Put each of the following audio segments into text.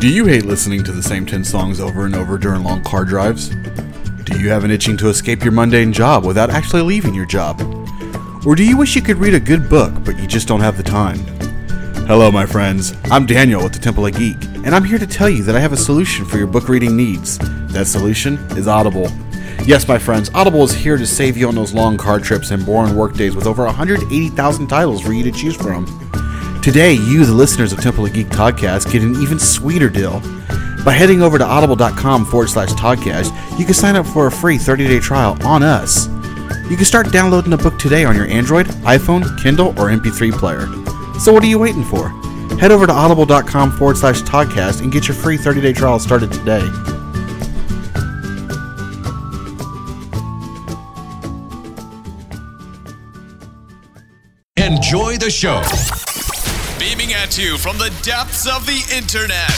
Do you hate listening to the same 10 songs over and over during long car drives? Do you have an itching to escape your mundane job without actually leaving your job? Or do you wish you could read a good book, but you just don't have the time? Hello, my friends. I'm Daniel with the Temple of Geek, and I'm here to tell you that I have a solution for your book reading needs. That solution is Audible. Yes, my friends, Audible is here to save you on those long car trips and boring work days with over 180,000 titles for you to choose from. Today, you, the listeners of Temple of Geek podcast, get an even sweeter deal. By heading over to audible.com forward slash podcast, you can sign up for a free 30 day trial on us. You can start downloading the book today on your Android, iPhone, Kindle, or MP3 player. So, what are you waiting for? Head over to audible.com forward slash podcast and get your free 30 day trial started today. Enjoy the show. Beaming at you from the depths of the internet.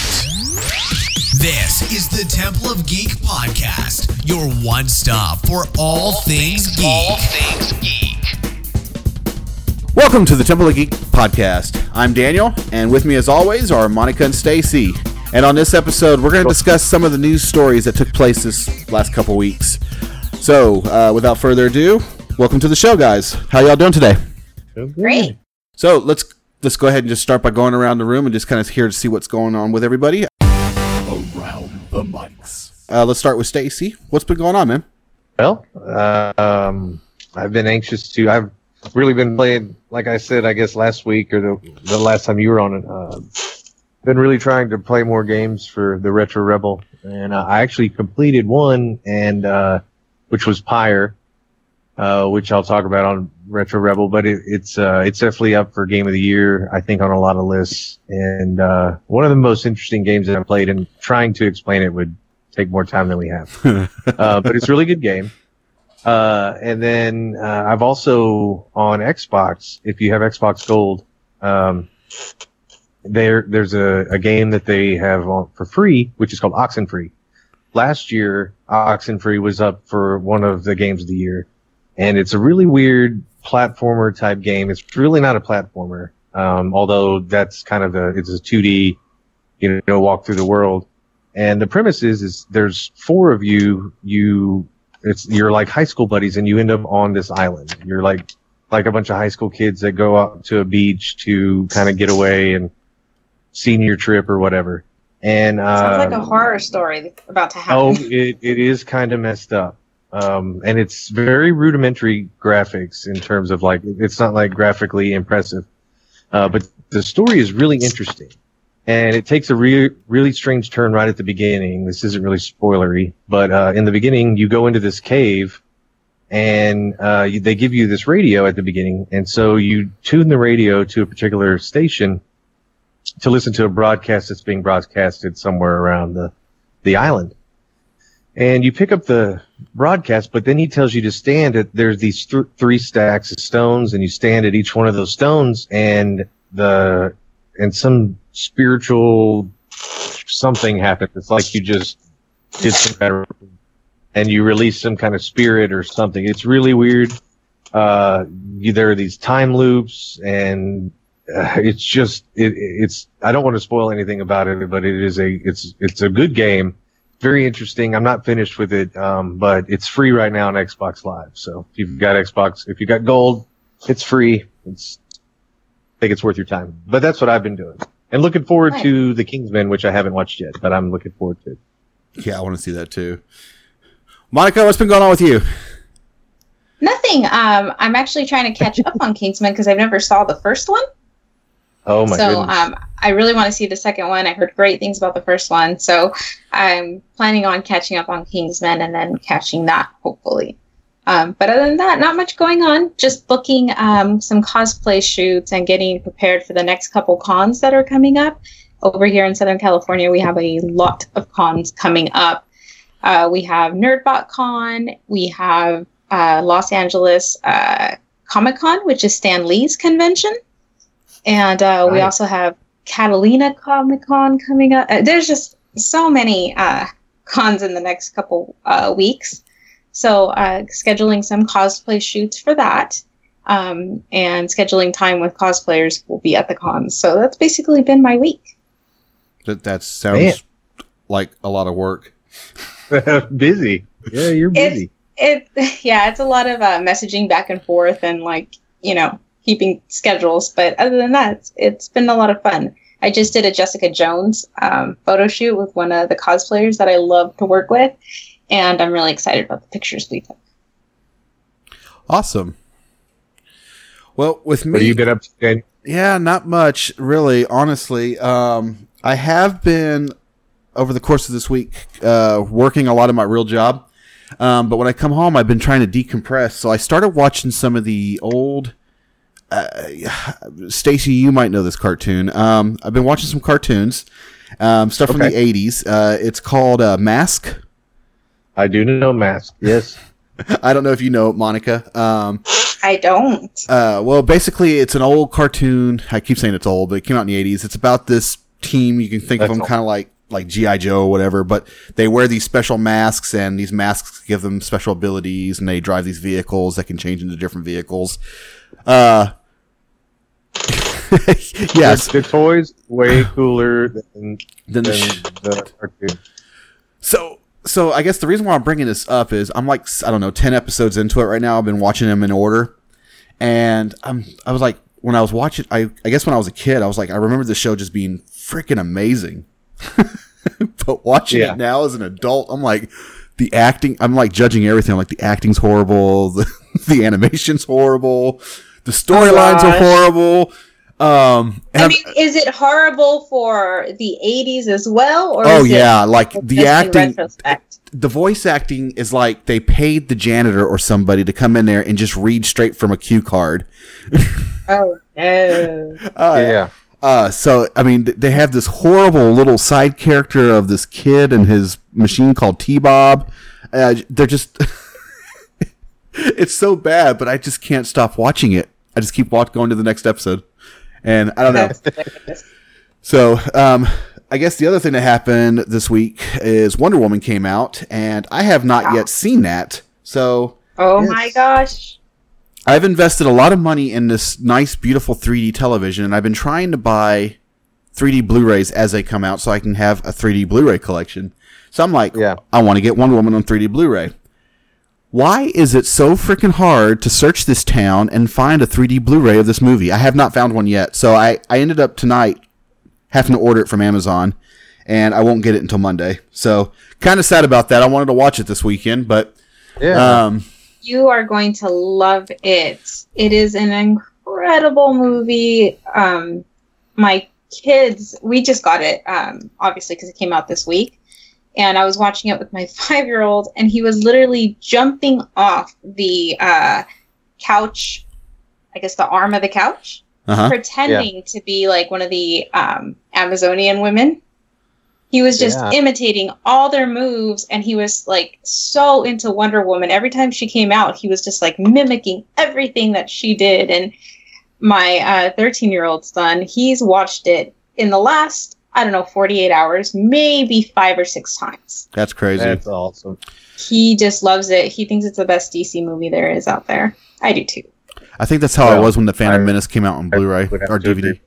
This is the Temple of Geek podcast, your one stop for all, things, geek. All things geek. Welcome to the Temple of Geek podcast. I'm Daniel, and with me, as always, are Monica and Stacy. And on this episode, we're going to discuss some of the news stories that took place this last couple weeks. So, uh, without further ado, welcome to the show, guys. How y'all doing today? Great. So let's let's go ahead and just start by going around the room and just kind of here to see what's going on with everybody. around the mics. Uh, let's start with Stacy. What's been going on, man? Well, uh, um, I've been anxious to. I've really been playing, like I said, I guess last week or the the last time you were on it. Uh, been really trying to play more games for the Retro Rebel, and uh, I actually completed one, and uh, which was Pyre, uh, which I'll talk about on Retro Rebel. But it, it's uh, it's definitely up for Game of the Year, I think, on a lot of lists, and uh, one of the most interesting games that I played. And trying to explain it would take more time than we have, uh, but it's a really good game. Uh, and then uh, I've also on Xbox. If you have Xbox Gold, um, there there's a, a game that they have on, for free, which is called Oxenfree. Last year, Oxenfree was up for one of the games of the year, and it's a really weird platformer type game. It's really not a platformer, um, although that's kind of a it's a 2D, you know, walk through the world. And the premise is is there's four of you. You it's you're like high school buddies, and you end up on this island. You're like like a bunch of high school kids that go out to a beach to kind of get away and senior trip or whatever. And uh, Sounds like a horror story about to happen. Oh, happen. it, it is kind of messed up. Um, and it's very rudimentary graphics in terms of like, it's not like graphically impressive. Uh, but the story is really interesting. And it takes a re- really strange turn right at the beginning. This isn't really spoilery, but, uh, in the beginning, you go into this cave and, uh, you, they give you this radio at the beginning. And so you tune the radio to a particular station to listen to a broadcast that's being broadcasted somewhere around the, the island and you pick up the broadcast, but then he tells you to stand at there's these th- three stacks of stones, and you stand at each one of those stones, and the and some spiritual something happens. It's like you just did some of and you release some kind of spirit or something. It's really weird. Uh, there are these time loops, and uh, it's just it, it's. I don't want to spoil anything about it, but it is a it's it's a good game very interesting. I'm not finished with it, um, but it's free right now on Xbox Live. So if you've got Xbox, if you've got gold, it's free. It's, I think it's worth your time. But that's what I've been doing. And looking forward Right. to The Kingsman, which I haven't watched yet, but I'm looking forward to it. Yeah, I want to see that too. Monica, what's been going on with you? Nothing. Um, I'm actually trying to catch up on Kingsman because I've never saw the first one. Oh my so goodness. um, I really want to see the second one. I heard great things about the first one, so I'm planning on catching up on Kingsman and then catching that hopefully. Um, but other than that, not much going on. Just booking um, some cosplay shoots and getting prepared for the next couple cons that are coming up. Over here in Southern California, we have a lot of cons coming up. Uh, we have Nerdbot Con. We have uh, Los Angeles uh, Comic Con, which is Stan Lee's convention. And uh, we also have Catalina Comic Con coming up. Uh, there's just so many uh, cons in the next couple uh, weeks. So uh, scheduling some cosplay shoots for that. Um, and scheduling time with cosplayers will be at the cons. So that's basically been my week. That that sounds Man. like a lot of work. busy. Yeah, you're busy. It yeah, it's a lot of uh, messaging back and forth and like you know keeping schedules. But other than that, it's, it's been a lot of fun. I just did a Jessica Jones um, photo shoot with one of the cosplayers that I love to work with, and I'm really excited about the pictures we took. Awesome. Well, with me, What have you been up to? Dan? Yeah, not much, really, honestly. Um, I have been over the course of this week uh, working a lot of my real job. Um, but when I come home, I've been trying to decompress. So I started watching some of the old. Uh, Stacy, you might know this cartoon. Um, I've been watching some cartoons, um, stuff from Okay. the '80s. Uh, it's called uh, Mask. I do know mask. Yes. I don't know if you know it, Monica. Um, I don't. Uh, well, basically, it's an old cartoon. I keep saying it's old, but it came out in the eighties. It's about this team. You can think of them kind of like like GI Joe or whatever, but they wear these special masks, and these masks give them special abilities, and they drive these vehicles that can change into different vehicles. Uh, yes. The, the toys way cooler than, than the sh- the cartoon. So, so I guess the reason why I'm bringing this up is I'm like I don't know ten episodes into it right now. I've been watching them in order, and I'm I was like when I was watching I I guess when I was a kid I was like I remember the show just being freaking amazing, but watching Yeah. it now as an adult I'm like the acting I'm like judging everything I'm like the acting's horrible the the animation's horrible the storylines are horrible. Um, and I I'm- mean, is it horrible for the '80s as well, or oh is it yeah, like the acting, the voice acting is like they paid the janitor or somebody to come in there and just read straight from a cue card. Oh no! Uh, yeah. Uh, so I mean, they have this horrible little side character of this kid and his machine called T Bob. Uh, they're just, it's so bad, but I just can't stop watching it. I just keep watch- going to the next episode, and I don't know. So, um, I guess the other thing that happened this week is Wonder Woman came out, and I have not yet seen that. So Oh Yes. my gosh! I've invested a lot of money in this nice, beautiful 3D television, and I've been trying to buy 3D Blu-rays as they come out, so I can have a 3D Blu-ray collection. So I'm like, Yeah. I want to get Wonder Woman on 3D Blu-ray. Why is it so freaking hard to search this town and find a 3D Blu-ray of this movie? I have not found one yet, so I, I ended up tonight having to order it from Amazon, and I won't get it until Monday. So kind of sad about that. I wanted to watch it this weekend, but Yeah. um, You are going to love it. It is an incredible movie. Um, my kids, we just got it, um, obviously, because it came out this week. And I was watching it with my five year old, and he was literally jumping off the uh, couch, I guess the arm of the couch, uh-huh. pretending to be like one of the um, Amazonian women. He was just Yeah. imitating all their moves, and he was like so into Wonder Woman. Every time she came out, he was just like mimicking everything that she did. And my 13 year old son, he's watched it in the last, I don't know, 48 hours, maybe five or six times. That's crazy. That's awesome. He just loves it. He thinks it's the best DC movie there is out there. I do too. I think that's how I Well, was when the Phantom I- Menace came out on Blu-ray or DVD. agree.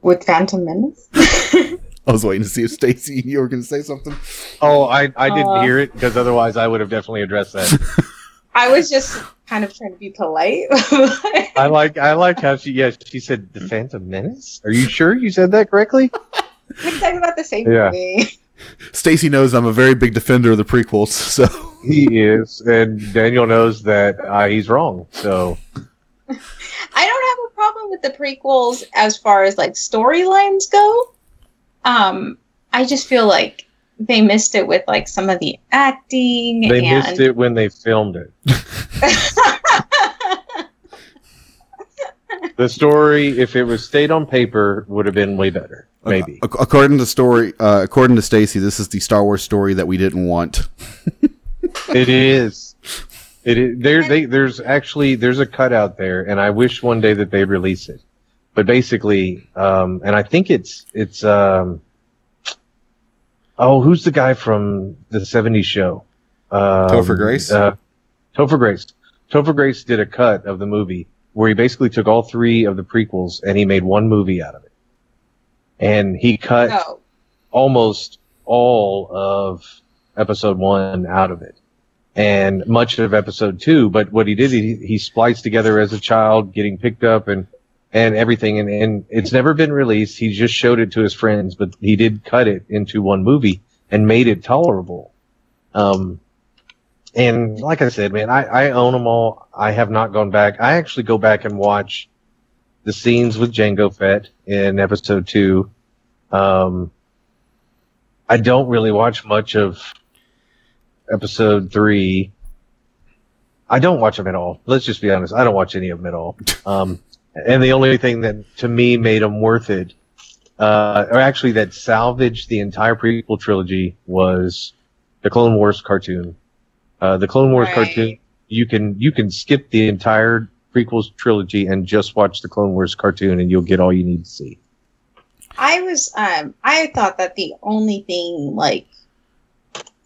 With Phantom Menace? I was waiting to see if Stacy you were going to say something. Oh, I, I didn't Uh. hear it because otherwise I would have definitely addressed that. I was just kind of trying to be polite. I like I like how she yes she said the Phantom Menace. Are you sure you said that correctly? We're talking about the same Yeah. movie. Stacy knows I'm a very big defender of the prequels, so He is, and Daniel knows that uh, he's wrong. So I don't have a problem with the prequels as far as like storylines go. Um, I just feel like they missed it with like some of the acting they and missed it when they filmed it. The story, if it was stayed on paper, would have been way better. Maybe. Ac- according to story, uh, according to Stacy, this is the Star Wars story that we didn't want. It is. It is. There, they, there's actually there's a cutout there, and I wish one day that they'd release it. But basically, um, and I think it's it's um, oh, who's the guy from the '70s show? Um, Topher Grace? Uh, Topher Grace. Topher Grace did a cut of the movie where he basically took all three of the prequels and he made one movie out of it. and he cut No. almost all of episode one out of it and much of episode two. But what he did, he, he spliced together as a child, getting picked up and, and everything. And, and it's never been released. He just showed it to his friends, but he did cut it into one movie and made it tolerable. Um, and like I said, man, I, I own them all. I have not gone back. I actually go back and watch the scenes with Jango Fett in episode two. Um, I don't really watch much of episode three. I don't watch them at all. Let's just be honest. I don't watch any of them at all. Um, and the only thing that to me made them worth it, uh, or actually that salvaged the entire prequel trilogy was the Clone Wars cartoon. Uh, the Clone Wars Right. cartoon, you can, you can skip the entire prequels trilogy and just watch the Clone Wars cartoon and you'll get all you need to see. I was um I thought that the only thing like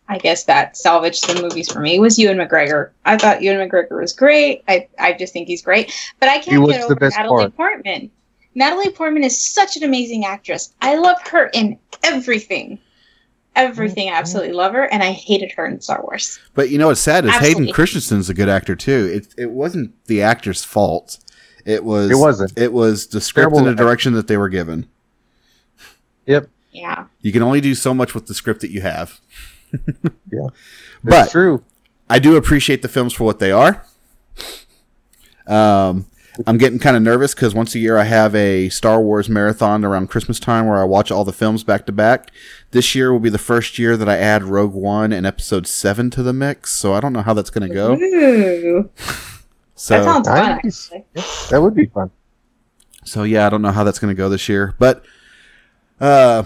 I guess that salvaged the movies for me was Ewan McGregor. I thought Ewan McGregor was great. I I just think he's great. But I can't was get over Natalie part. Portman. Natalie Portman is such an amazing actress. I love her in everything. Everything. I absolutely love her, and I hated her in Star Wars. But you know what's sad is Hayden Absolutely. Christensen's a good actor too. It it wasn't the actor's fault. It was It wasn't. It was the script Terrible and the direction that they were given. Yep. Yeah. You can only do so much with the script that you have. Yeah. But That's true. I do appreciate the films for what they are. Um, I'm getting kind of nervous because once a year I have a Star Wars marathon around Christmas time where I watch all the films back to back. This year will be the first year that I add Rogue One and Episode Seven to the mix, so I don't know how that's going to go. Ooh, So that sounds fun. Nice. Actually. That would be fun. So yeah, I don't know how that's going to go this year, but uh,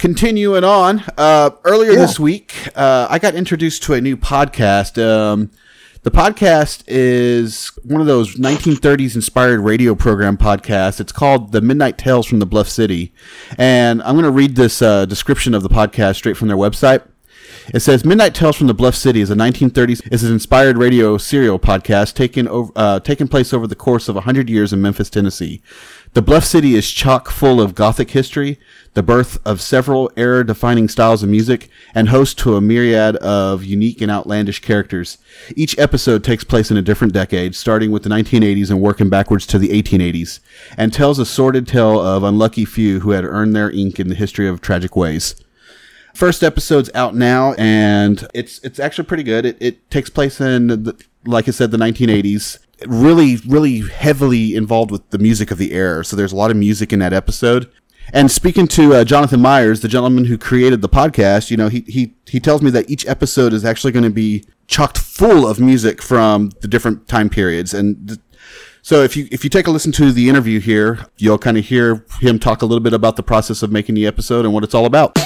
continuing on. Uh, earlier Yeah. this week, uh, I got introduced to a new podcast. Um, the podcast is one of those 1930s inspired radio program podcasts. It's called The Midnight Tales from the Bluff City, and I'm going to read this uh, description of the podcast straight from their website. It says Midnight Tales from the Bluff City is a 1930s is an inspired radio serial podcast taken over uh, taken place over the course of 100 years in Memphis, Tennessee. The Bluff City is chock full of Gothic history, the birth of several era-defining styles of music, and host to a myriad of unique and outlandish characters. Each episode takes place in a different decade, starting with the 1980s and working backwards to the 1880s, and tells a sordid tale of unlucky few who had earned their ink in the history of tragic ways. First episode's out now, and it's it's actually pretty good. It, it takes place in, the, like I said, the 1980s. Really, really heavily involved with the music of the era. So there's a lot of music in that episode. And speaking to uh, Jonathan Myers, the gentleman who created the podcast, you know, he he he tells me that each episode is actually going to be chocked full of music from the different time periods, and so if you if you take a listen to the interview here, you'll kind of hear him talk a little bit about the process of making the episode and what it's all about.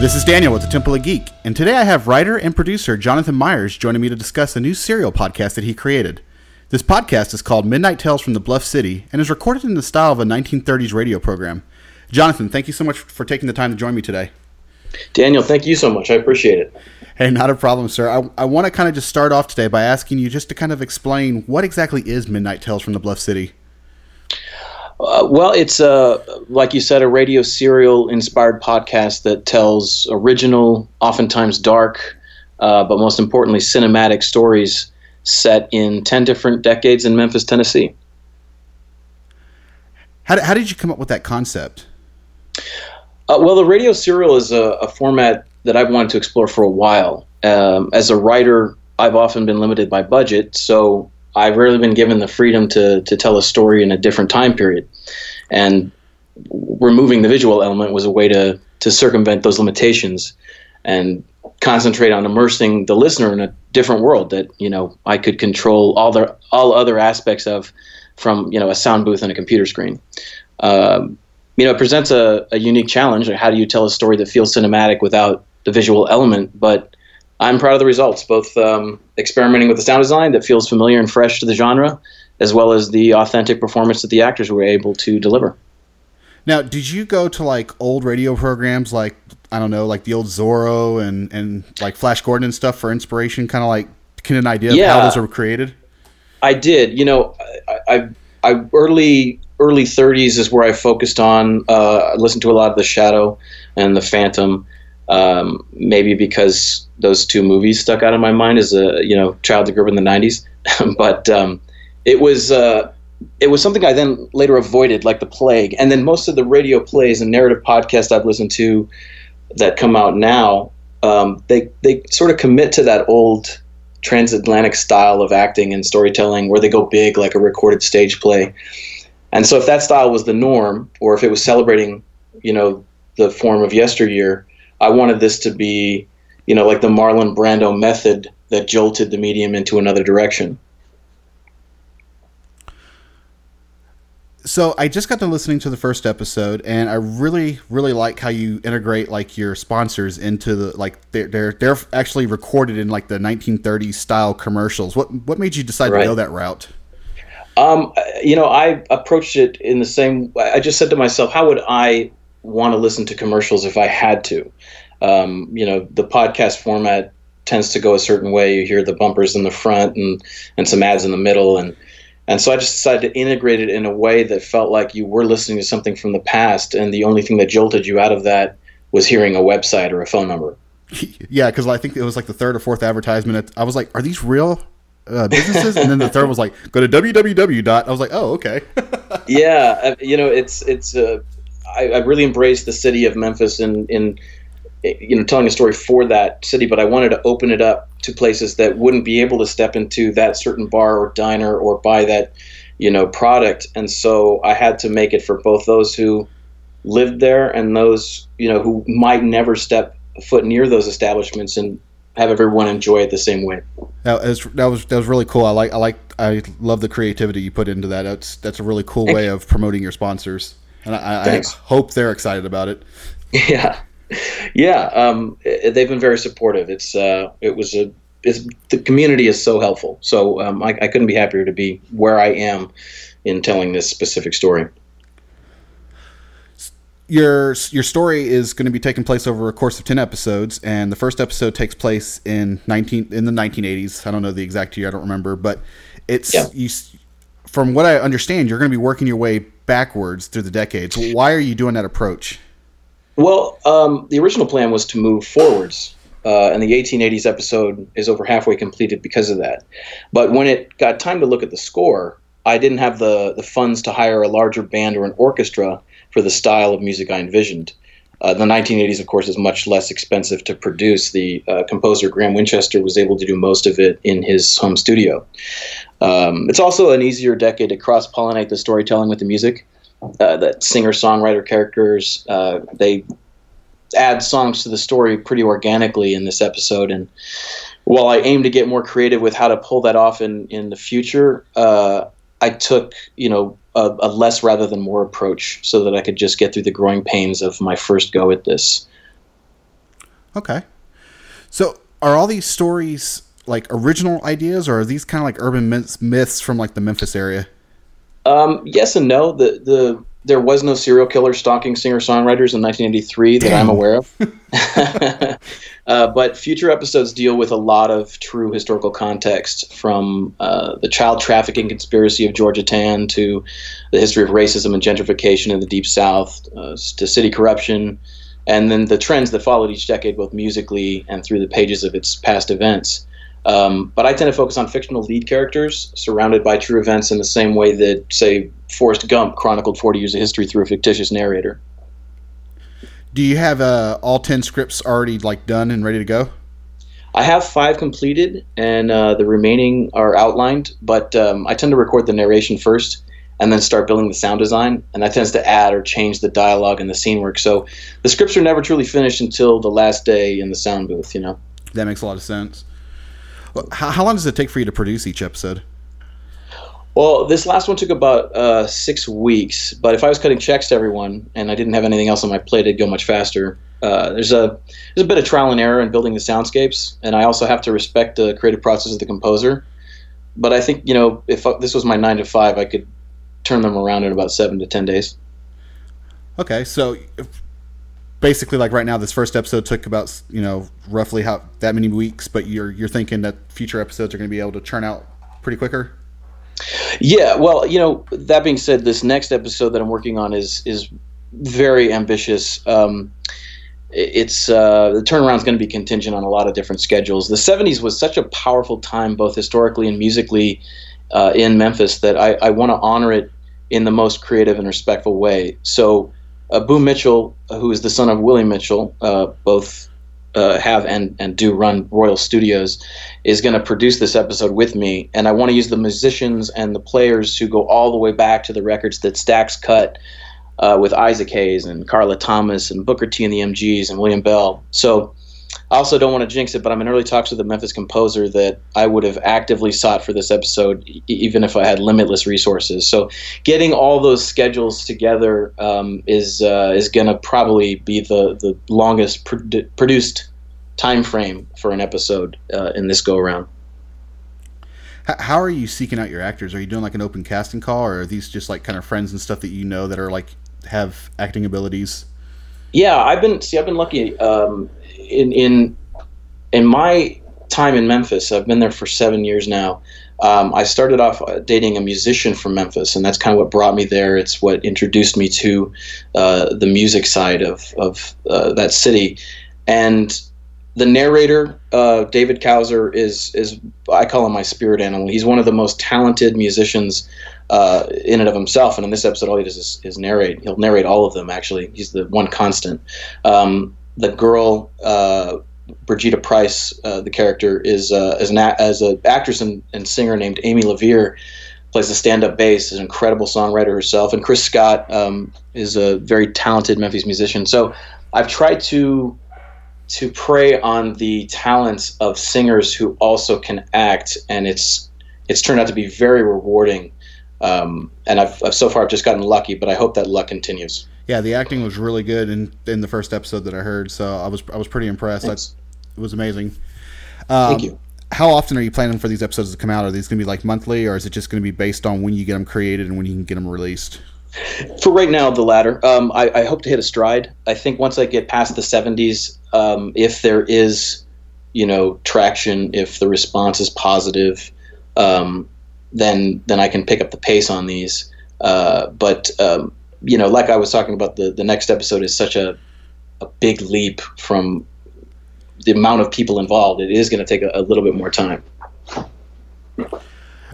This is Daniel with the Temple of Geek, and today I have writer and producer Jonathan Myers joining me to discuss a new serial podcast that he created. This podcast is called Midnight Tales from the Bluff City and is recorded in the style of a 1930s radio program. Jonathan, thank you so much for taking the time to join me today. Daniel, thank you so much. I appreciate it. Hey, not a problem, sir. I, I want to kind of just start off today by asking you just to kind of explain what exactly is Midnight Tales from the Bluff City. Uh, well, it's uh, like you said, a radio serial inspired podcast that tells original, oftentimes dark, uh, but most importantly, cinematic stories set in 10 different decades in Memphis, Tennessee. How, did- how did you come up with that concept? Uh, well, the radio serial is a, a format that I've wanted to explore for a while. Um, as a writer, I've often been limited by budget, so I've rarely been given the freedom to, to tell a story in a different time period. And removing the visual element was a way to, to circumvent those limitations and concentrate on immersing the listener in a different world that you know I could control all the all other aspects of from you know a sound booth and a computer screen. Um, you know, it presents a, a unique challenge. Like how do you tell a story that feels cinematic without the visual element? But I'm proud of the results, both um, experimenting with the sound design that feels familiar and fresh to the genre, as well as the authentic performance that the actors were able to deliver. Now, did you go to like old radio programs like I don't know, like the old Zorro and and like Flash Gordon and stuff for inspiration? Kind of like get an idea of how those were created. I did. You know, I, I, I early early 30s is where I focused on. Uh, I listened to a lot of The Shadow and The Phantom. Um, maybe because those two movies stuck out in my mind as a you know child that grew up in the 90s. but um, it was uh, it was something I then later avoided like the plague. And then most of the radio plays and narrative podcasts I've listened to that come out now, um, they they sort of commit to that old transatlantic style of acting and storytelling where they go big like a recorded stage play. And so if that style was the norm, or if it was celebrating, you know, the form of yesteryear, I wanted this to be, you know, like the Marlon Brando method that jolted the medium into another direction. so I just got to listening to the first episode, and I really, really like how you integrate like your sponsors into the like they're they're, they're actually recorded in like the 1930s style commercials. What what made you decide right. to go that route? Um, you know, I approached it in the same. I just said to myself, how would I want to listen to commercials if I had to? Um, you know, the podcast format tends to go a certain way. You hear the bumpers in the front and and some ads in the middle, and and so I just decided to integrate it in a way that felt like you were listening to something from the past, and the only thing that jolted you out of that was hearing a website or a phone number. Yeah, because I think it was like the third or fourth advertisement. I was like, "Are these real uh, businesses?" and then the third was like, "Go to www." dot. I was like, "Oh, okay." yeah, uh, you know, it's it's. Uh, I, I really embraced the city of Memphis in in eh, you know telling a story for that city, but I wanted to open it up to places that wouldn't be able to step into that certain bar or diner or buy that you know product. And so i had to make it for both those who lived there and those you know who might never step foot near those establishments and have everyone enjoy it the same way. That was that was that was really cool. I like i like i love the creativity you put into that. That's that's a really cool way of promoting your sponsors and i, I hope they're excited about it yeah yeah, um, they've been very supportive. It's uh, it was a it's, the community is so helpful. So um, I, I couldn't be happier to be where I am in telling this specific story. Your your story is going to be taking place over a course of ten episodes, and the first episode takes place in nineteen in the nineteen eighties. I don't know the exact year, I don't remember, but it's yeah. you. From what I understand, you're going to be working your way backwards through the decades. Why are you doing that approach? Well, um, the original plan was to move forwards, uh, and the 1880s episode is over halfway completed because of that. But when it got time to look at the score, I didn't have the, the funds to hire a larger band or an orchestra for the style of music I envisioned. Uh, the 1980s, of course, is much less expensive to produce. The uh, composer Graham Winchester was able to do most of it in his home studio. Um, it's also an easier decade to cross pollinate the storytelling with the music uh, that singer songwriter characters uh, they add songs to the story pretty organically in this episode and while I aim to get more creative with how to pull that off in in the future uh, I took you know a, a, less rather than more approach so that I could just get through the growing pains of my first go at this okay so are all these stories like original ideas or are these kind of like urban myths from like the Memphis area um, yes and no. The the there was no serial killer stalking singer songwriters in 1983 that I'm aware of. uh, but future episodes deal with a lot of true historical context, from uh, the child trafficking conspiracy of Georgia Tann to the history of racism and gentrification in the Deep South uh, to city corruption, and then the trends that followed each decade, both musically and through the pages of its past events. Um, but I tend to focus on fictional lead characters surrounded by true events in the same way that, say, Forrest Gump chronicled 40 years of history through a fictitious narrator. Do you have uh, all 10 scripts already like done and ready to go? I have five completed, and uh, the remaining are outlined. But um, I tend to record the narration first, and then start building the sound design. And that tends to add or change the dialogue and the scene work. So the scripts are never truly finished until the last day in the sound booth. You know. That makes a lot of sense. How, how long does it take for you to produce each episode? Well, this last one took about uh, six weeks, but if I was cutting checks to everyone and I didn't have anything else on my plate, it'd go much faster. Uh, there's a there's a bit of trial and error in building the soundscapes, and I also have to respect the creative process of the composer. But I think you know if this was my nine to five, I could turn them around in about seven to ten days. Okay, so basically like right now this first episode took about you know roughly how that many weeks but you're you're thinking that future episodes are going to be able to churn out pretty quicker Yeah, well, you know, that being said, this next episode that I'm working on is is very ambitious. Um, it's uh, the turnaround is going to be contingent on a lot of different schedules. The '70s was such a powerful time, both historically and musically, uh, in Memphis that I, I want to honor it in the most creative and respectful way. So, uh, Boo Mitchell, who is the son of Willie Mitchell, uh, both uh, have and, and do run Royal Studios, is going to produce this episode with me. And I want to use the musicians and the players who go all the way back to the records that Stax cut uh, with Isaac Hayes and Carla Thomas and Booker T and the MGs and William Bell. So I also don't want to jinx it, but I'm in early talks with the Memphis composer that I would have actively sought for this episode, e- even if I had limitless resources. So, getting all those schedules together um, is uh, is going to probably be the the longest produ- produced time frame for an episode uh, in this go around. How are you seeking out your actors? Are you doing like an open casting call, or are these just like kind of friends and stuff that you know that are like have acting abilities? Yeah, I've been see, I've been lucky. Um, in in in my time in Memphis, I've been there for seven years now. Um, I started off uh, dating a musician from Memphis, and that's kind of what brought me there. It's what introduced me to uh, the music side of of uh, that city, and the narrator, uh, David Kauser, is is I call him my spirit animal. He's one of the most talented musicians uh, in and of himself. And in this episode, all he does is, is, narrate. He'll narrate all of them. Actually, he's the one constant. Um, the girl, uh, Brigida Price, uh, the character, is uh, as an as an actress and, and singer named Amy LaVere, plays the stand-up bass. Is an incredible songwriter herself, and Chris Scott um, is a very talented Memphis musician. So I've tried to to prey on the talents of singers who also can act, and it's it's turned out to be very rewarding. Um, and I've, I've so far I've just gotten lucky, but I hope that luck continues yeah, the acting was really good in in the first episode that I heard. So I was I was pretty impressed. I, it was amazing. Um, Thank you. How often are you planning for these episodes to come out? Are these going to be like monthly, or is it just going to be based on when you get them created and when you can get them released? For right now, the latter. Um, I, I, hope to hit a stride. I think once I get past the 70s, um, if there is, you know, traction, if the response is positive, um, then then I can pick up the pace on these. Uh, but um, you know, like I was talking about, the the next episode is such a a big leap from the amount of people involved. It is going to take a, a little bit more time.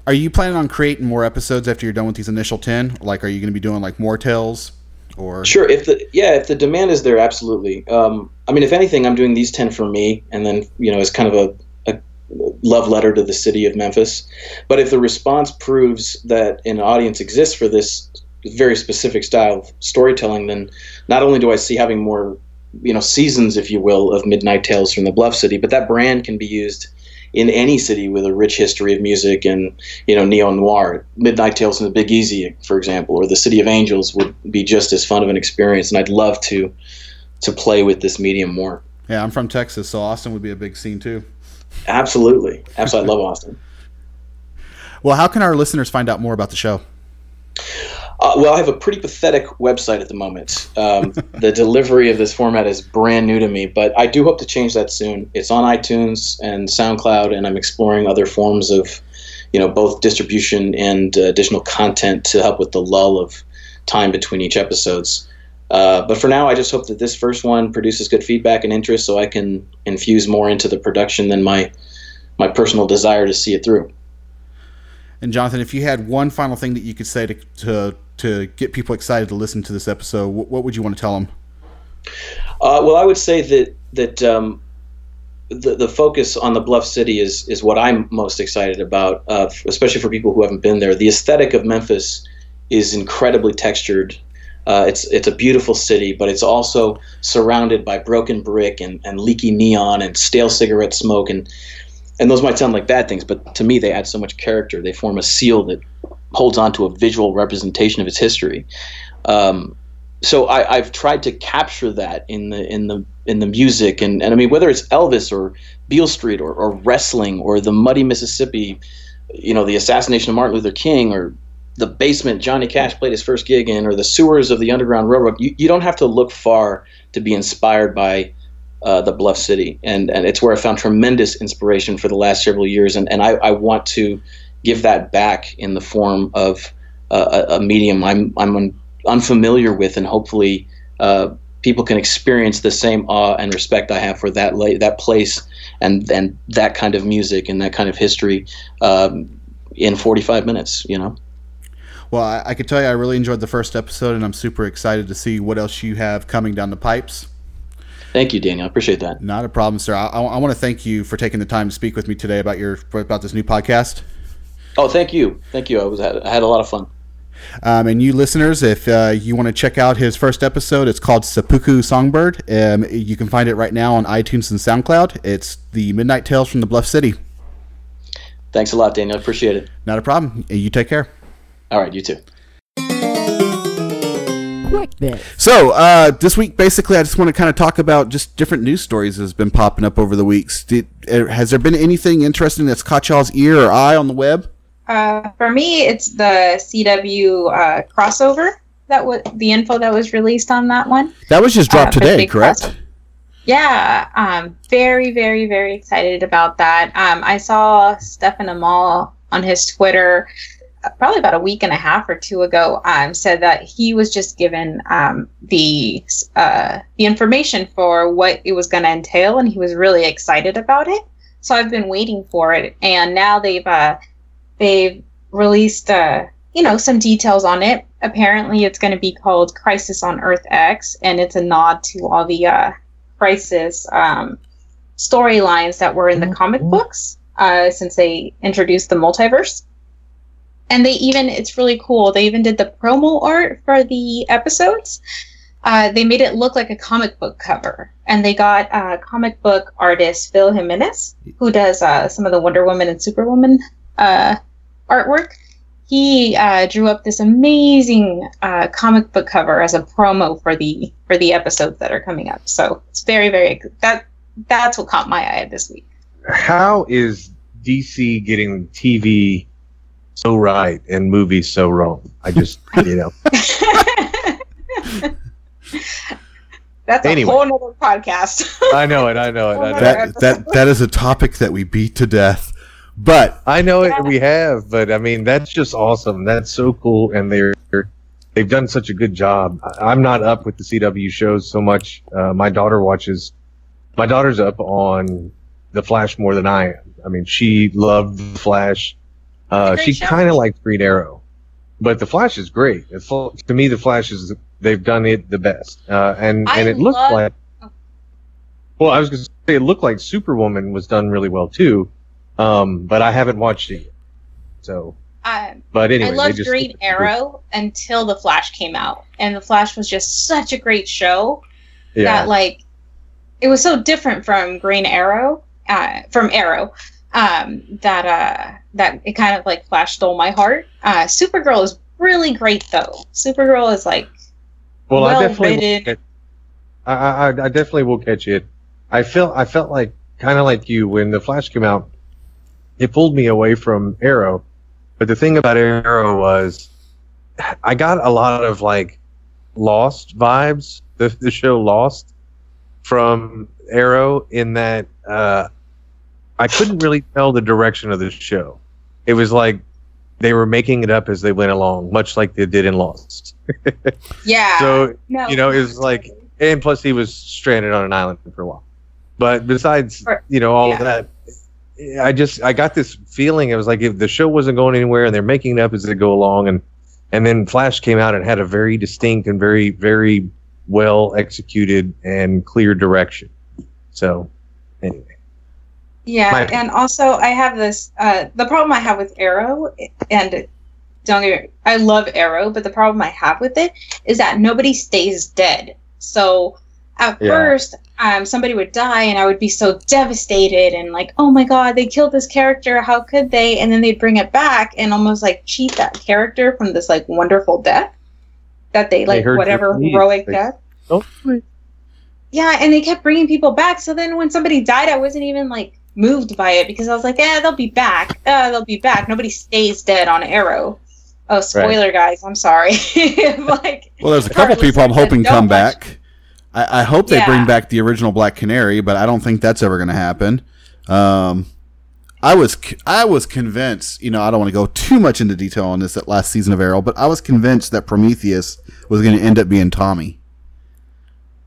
Are you planning on creating more episodes after you're done with these initial ten? Like, are you going to be doing like more tales? Or sure, if the yeah, if the demand is there, absolutely. Um, I mean, if anything, I'm doing these ten for me, and then you know, as kind of a, a love letter to the city of Memphis. But if the response proves that an audience exists for this very specific style of storytelling, then not only do I see having more, you know, seasons, if you will, of Midnight Tales from the Bluff City, but that brand can be used in any city with a rich history of music and you know neo noir. Midnight Tales from the Big Easy, for example, or the City of Angels would be just as fun of an experience, and I'd love to to play with this medium more. Yeah, I'm from Texas, so Austin would be a big scene too. Absolutely, absolutely, I love Austin. Well, how can our listeners find out more about the show? Uh, well, I have a pretty pathetic website at the moment. Um, the delivery of this format is brand new to me, but I do hope to change that soon. It's on iTunes and SoundCloud, and I'm exploring other forms of, you know, both distribution and uh, additional content to help with the lull of time between each episodes. Uh, but for now, I just hope that this first one produces good feedback and interest, so I can infuse more into the production than my my personal desire to see it through. And Jonathan, if you had one final thing that you could say to, to to get people excited to listen to this episode, what, what would you want to tell them? Uh, well, I would say that that um, the the focus on the Bluff City is is what I'm most excited about, uh, especially for people who haven't been there. The aesthetic of Memphis is incredibly textured. Uh, it's it's a beautiful city, but it's also surrounded by broken brick and, and leaky neon and stale cigarette smoke and and those might sound like bad things, but to me they add so much character. They form a seal that holds on to a visual representation of its history. Um, so I, have tried to capture that in the in the in the music and, and I mean whether it's Elvis or Beale Street or, or wrestling or the muddy Mississippi, you know the assassination of Martin Luther King or the basement Johnny Cash played his first gig in or the sewers of the Underground Railroad. You, you don't have to look far to be inspired by uh, the Bluff City, and and it's where I found tremendous inspiration for the last several years, and and I, I want to give that back in the form of uh, a, a medium I'm I'm un- unfamiliar with, and hopefully uh, people can experience the same awe and respect I have for that la- that place and and that kind of music and that kind of history um, in 45 minutes. You know. Well, I, I could tell you I really enjoyed the first episode, and I'm super excited to see what else you have coming down the pipes. Thank you, Daniel. I appreciate that. Not a problem, sir. I, I, I want to thank you for taking the time to speak with me today about your about this new podcast. Oh, thank you, thank you. I was I had a lot of fun. Um, and you listeners, if uh, you want to check out his first episode, it's called Seppuku Songbird. Um, you can find it right now on iTunes and SoundCloud. It's the Midnight Tales from the Bluff City. Thanks a lot, Daniel. I appreciate it. Not a problem. You take care. All right, you too. So uh, this week, basically, I just want to kind of talk about just different news stories that's been popping up over the weeks. Did, uh, has there been anything interesting that's caught y'all's ear or eye on the web? Uh, for me, it's the CW uh, crossover that was the info that was released on that one. That was just dropped Uh, today, correct? crossover. Yeah, um, very, very, very excited about that. Um, I saw Stephen Amell on his Twitter uh, probably about a week and a half or two ago. Um, said that he was just given um, the uh, the information for what it was going to entail, and he was really excited about it. So I've been waiting for it, and now they've uh, they've released uh, you know some details on it. Apparently, it's going to be called Crisis on Earth X, and it's a nod to all the uh, Crisis um, storylines that were in the comic books uh, since they introduced the multiverse. And they even, it's really cool, they even did the promo art for the episodes. Uh, they made it look like a comic book cover. And they got uh, comic book artist Phil Jimenez, who does uh, some of the Wonder Woman and Superwoman uh, artwork. He uh, drew up this amazing uh, comic book cover as a promo for the for the episodes that are coming up. So it's very very that that's what caught my eye this week. How is DC getting TV so right and movies so wrong? I just, you know, That's Anyway. a whole nother podcast. I know it. I know it. I know, it. That that that is a topic that we beat to death. But I know it. We have, but I mean, that's just awesome. That's so cool, and they're they've done such a good job. I- I'm not up with the CW shows so much. Uh, my daughter watches. My daughter's up on the Flash more than I am. I mean, she loved the Flash. Uh, she kind of liked Green Arrow, but the Flash is great. It's, to me, the Flash is they've done it the best, uh, and I and it looked love- like. Well, I was going to say it looked like Superwoman was done really well too, um, but I haven't watched it yet. So, um, but anyway, I loved Green Arrow until the Flash came out, and the Flash was just such a great show Yeah, that like it was so different from Green Arrow, uh, from Arrow, um, that uh, that it kind of like Flash stole my heart. Uh, Supergirl is really great though. Supergirl is like well, I definitely, will catch- I, I, I definitely will catch it. I felt, I felt like kind of like you when the Flash came out. It pulled me away from Arrow, but the thing about Arrow was, I got a lot of like Lost vibes. The the show Lost from Arrow in that uh, I couldn't really tell the direction of the show. It was like they were making it up as they went along, much like they did in Lost. yeah. So no, you know, it was like, and plus he was stranded on an island for a while. But besides, you know, all Yeah. of that, I just I got this feeling it was like if the show wasn't going anywhere and they're making it up as they go along, and and then Flash came out and had a very distinct and very very well executed and clear direction. So anyway, Yeah, My- and also I have this. Uh, the problem I have with Arrow, and don't get me, I love Arrow, but the problem I have with it is that nobody stays dead. So at Yeah. first, um, somebody would die, and I would be so devastated and like, oh my god, they killed this character. How could they? And then they'd bring it back and almost like cheat that character from this like wonderful death that they like heard your whatever heroic They- death. don't Yeah, and they kept bringing people back. So then when somebody died, I wasn't even like moved by it because I was like, yeah, they'll be back. Uh, they'll be back. Nobody stays dead on Arrow. Oh, spoiler, guys. I'm sorry. like, well, there's a couple people I'm hoping come watch- back. I, I hope they Yeah. bring back the original Black Canary, but I don't think that's ever going to happen. Um, I was I was convinced. You know, I don't want to go too much into detail on this at last season of Arrow, but I was convinced that Prometheus was going to end up being Tommy.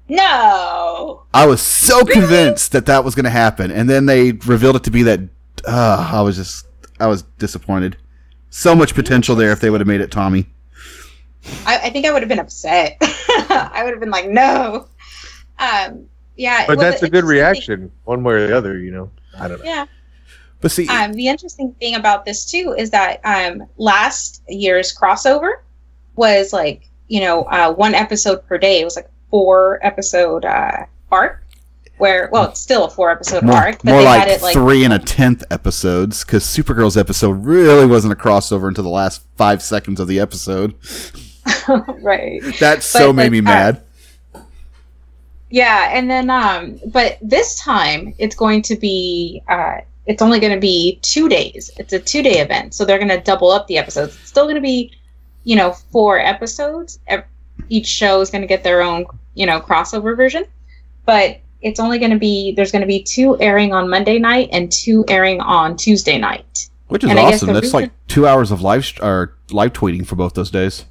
No. I was so convinced that that was going to happen, and then they revealed it to be that. Uh, I was just I was disappointed. So much potential there if they would have made it Tommy. I, I think I would have been upset. I would have been like, no. Um, yeah. But well, that's a good interesting thing- reaction, one way or the other. You know, I don't know. Yeah. But see, Um, the interesting thing about this too is that um, last year's crossover was like you know uh, one episode per day. It was like four episode uh, arc. Where well, it's still a four episode more, arc, but more they like, had it like three and a tenth episodes because Supergirl's episode really wasn't a crossover until the last five seconds of the episode. right. That so But, made like, me uh, mad. Yeah, and then um but this time it's going to be uh it's only going to be 2 days. It's a 2-day event. So they're going to double up the episodes. It's still going to be, you know, 4 episodes. Each show is going to get their own, you know, crossover version. But it's only going to be there's going to be 2 airing on Monday night and 2 airing on Tuesday night. Which is and awesome. That's reason- like two hours of live st- or live tweeting for both those days.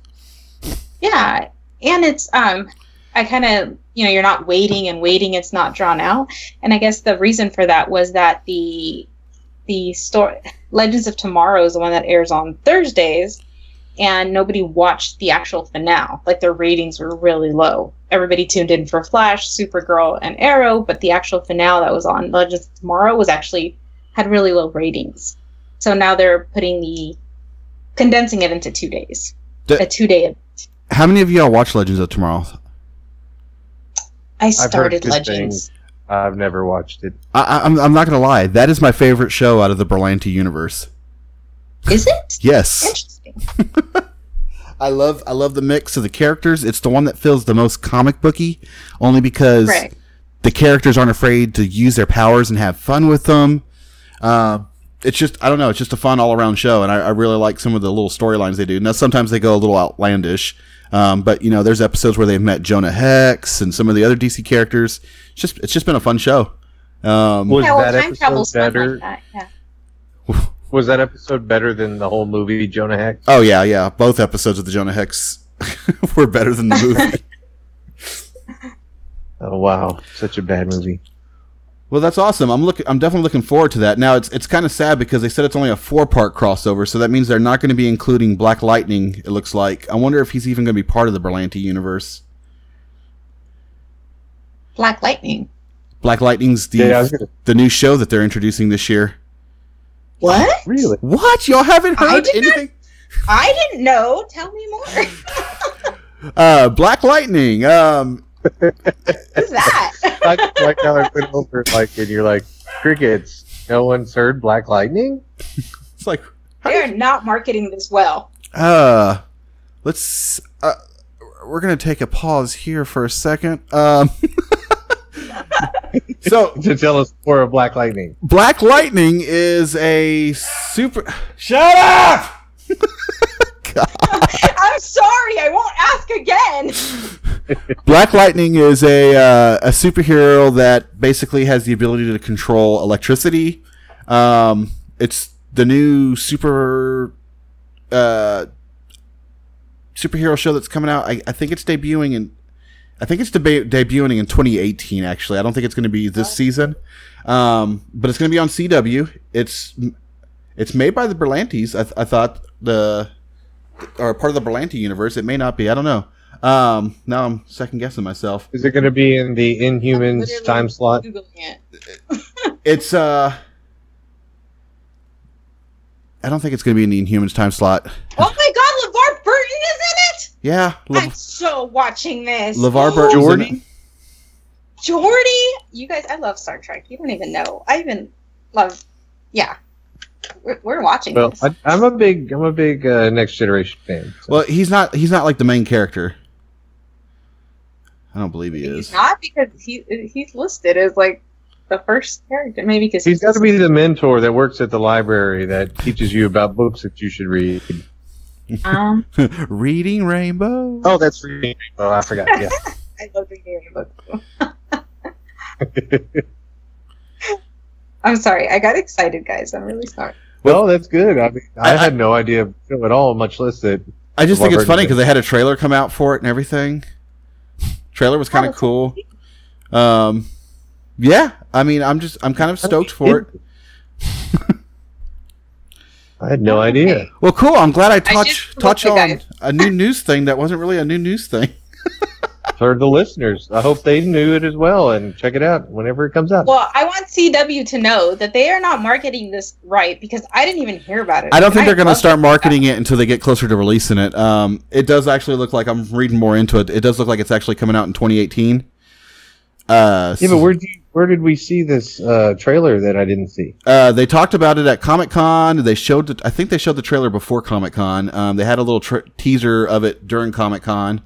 Yeah, and it's um, I kind of you know you're not waiting and waiting. It's not drawn out, and I guess the reason for that was that the the story Legends of Tomorrow is the one that airs on Thursdays, and nobody watched the actual finale. Like their ratings were really low. Everybody tuned in for Flash, Supergirl, and Arrow, but the actual finale that was on Legends of Tomorrow was actually had really low ratings. So now they're putting the condensing it into two days, The- a two day How many of y'all watch Legends of Tomorrow? I heard started good Legends. I've never watched it. I, I- I'm, I'm not gonna lie. That is my favorite show out of the Berlanti universe. Is it? Yes, Interesting. I love I love the mix of the characters. It's the one that feels the most comic booky, only because Right. the characters aren't afraid to use their powers and have fun with them. Uh, it's just I don't know. It's just a fun all around show, and I, I really like some of the little storylines they do. Now sometimes they go a little outlandish, um, but you know there's episodes where they've met Jonah Hex and some of the other DC characters. It's just it's just been a fun show. Um, Was yeah, well, that time travel's episode better? like that. Yeah. Was that episode better than the whole movie Jonah Hex? oh yeah, yeah. Both episodes of the Jonah Hex were better than the movie. Oh wow, such a bad movie. Well, that's awesome. I'm looking. I'm definitely looking forward to that. Now, it's it's kind of sad because they said it's only a four part crossover, so that means they're not going to be including Black Lightning. It looks like. I wonder if he's even going to be part of the Berlanti universe. Black Lightning. Black Lightning's the Yeah, I gonna- the new show that they're introducing this year. What? Really? What? Y'all haven't I heard did not- anything? I didn't know. Tell me more. Uh, Black Lightning. Um, Who's that? like, like how I went over like, and you're like, crickets. No one's heard Black Lightning. it's like they are not marketing this well. uh, let's. Uh, we're gonna take a pause here for a second. Um, so To tell us more of Black Lightning. Black Lightning is a super. Shut up! I'm sorry. I won't ask again. Black Lightning is a uh, a superhero that basically has the ability to control electricity. Um, it's the new super uh, superhero show that's coming out. I, I think it's debuting in. I think it's deba- debuting in 2018. Actually, I don't think it's going to be this season, um, but it's going to be on CW. It's it's made by the Berlantes. I, th- I thought the or part of the Berlanti universe. It may not be. I don't know. Um, now I'm second guessing myself. Is it going to be in the Inhumans time slot? It. It's uh, I don't think it's going to be in the Inhumans time slot. Oh my God, LeVar Burton is in it. Yeah, I'm so watching this. LeVar Burton, in Geordi? Geordi. You guys, I love Star Trek. You don't even know. I even love. Yeah, we're, we're watching Well, this. I, I'm a big, I'm a big uh, Next Generation fan. so- Well, he's not. He's not like the main character. I don't believe he He's is. not because he he's listed as like the first character. Maybe because He's got to be the mentor that works at the library that teaches you about books that you should read. Um, Reading Rainbow. Oh, that's reading. Oh, I forgot. Yeah. I love reading books. I'm sorry. I got excited, guys. I'm really sorry. Well, that's good. I mean, I, I- had no idea at all, much less that. I just think it's funny because they had a trailer come out for it and everything. Trailer was kind of cool. Um, yeah, I mean, I'm just I'm kind of stoked for it. I had no idea. Well, cool. I'm glad I should touch touch on guys. a new news thing that wasn't really a new news thing. For the listeners, I hope they knew it as well and check it out whenever it comes out. Well, I want CW to know that they are not marketing this right because I didn't even hear about it. I don't think And they're going to start marketing it until they get closer to releasing it. Um, it does actually look like I'm reading more into it. It does look like it's actually coming out in 2018. Uh, yeah, but where did you, where did we see this uh, trailer that I didn't see? Uh, they talked about it at Comic Con. They showed, the, I think they showed the trailer before Comic Con. Um, they had a little tra- teaser of it during Comic Con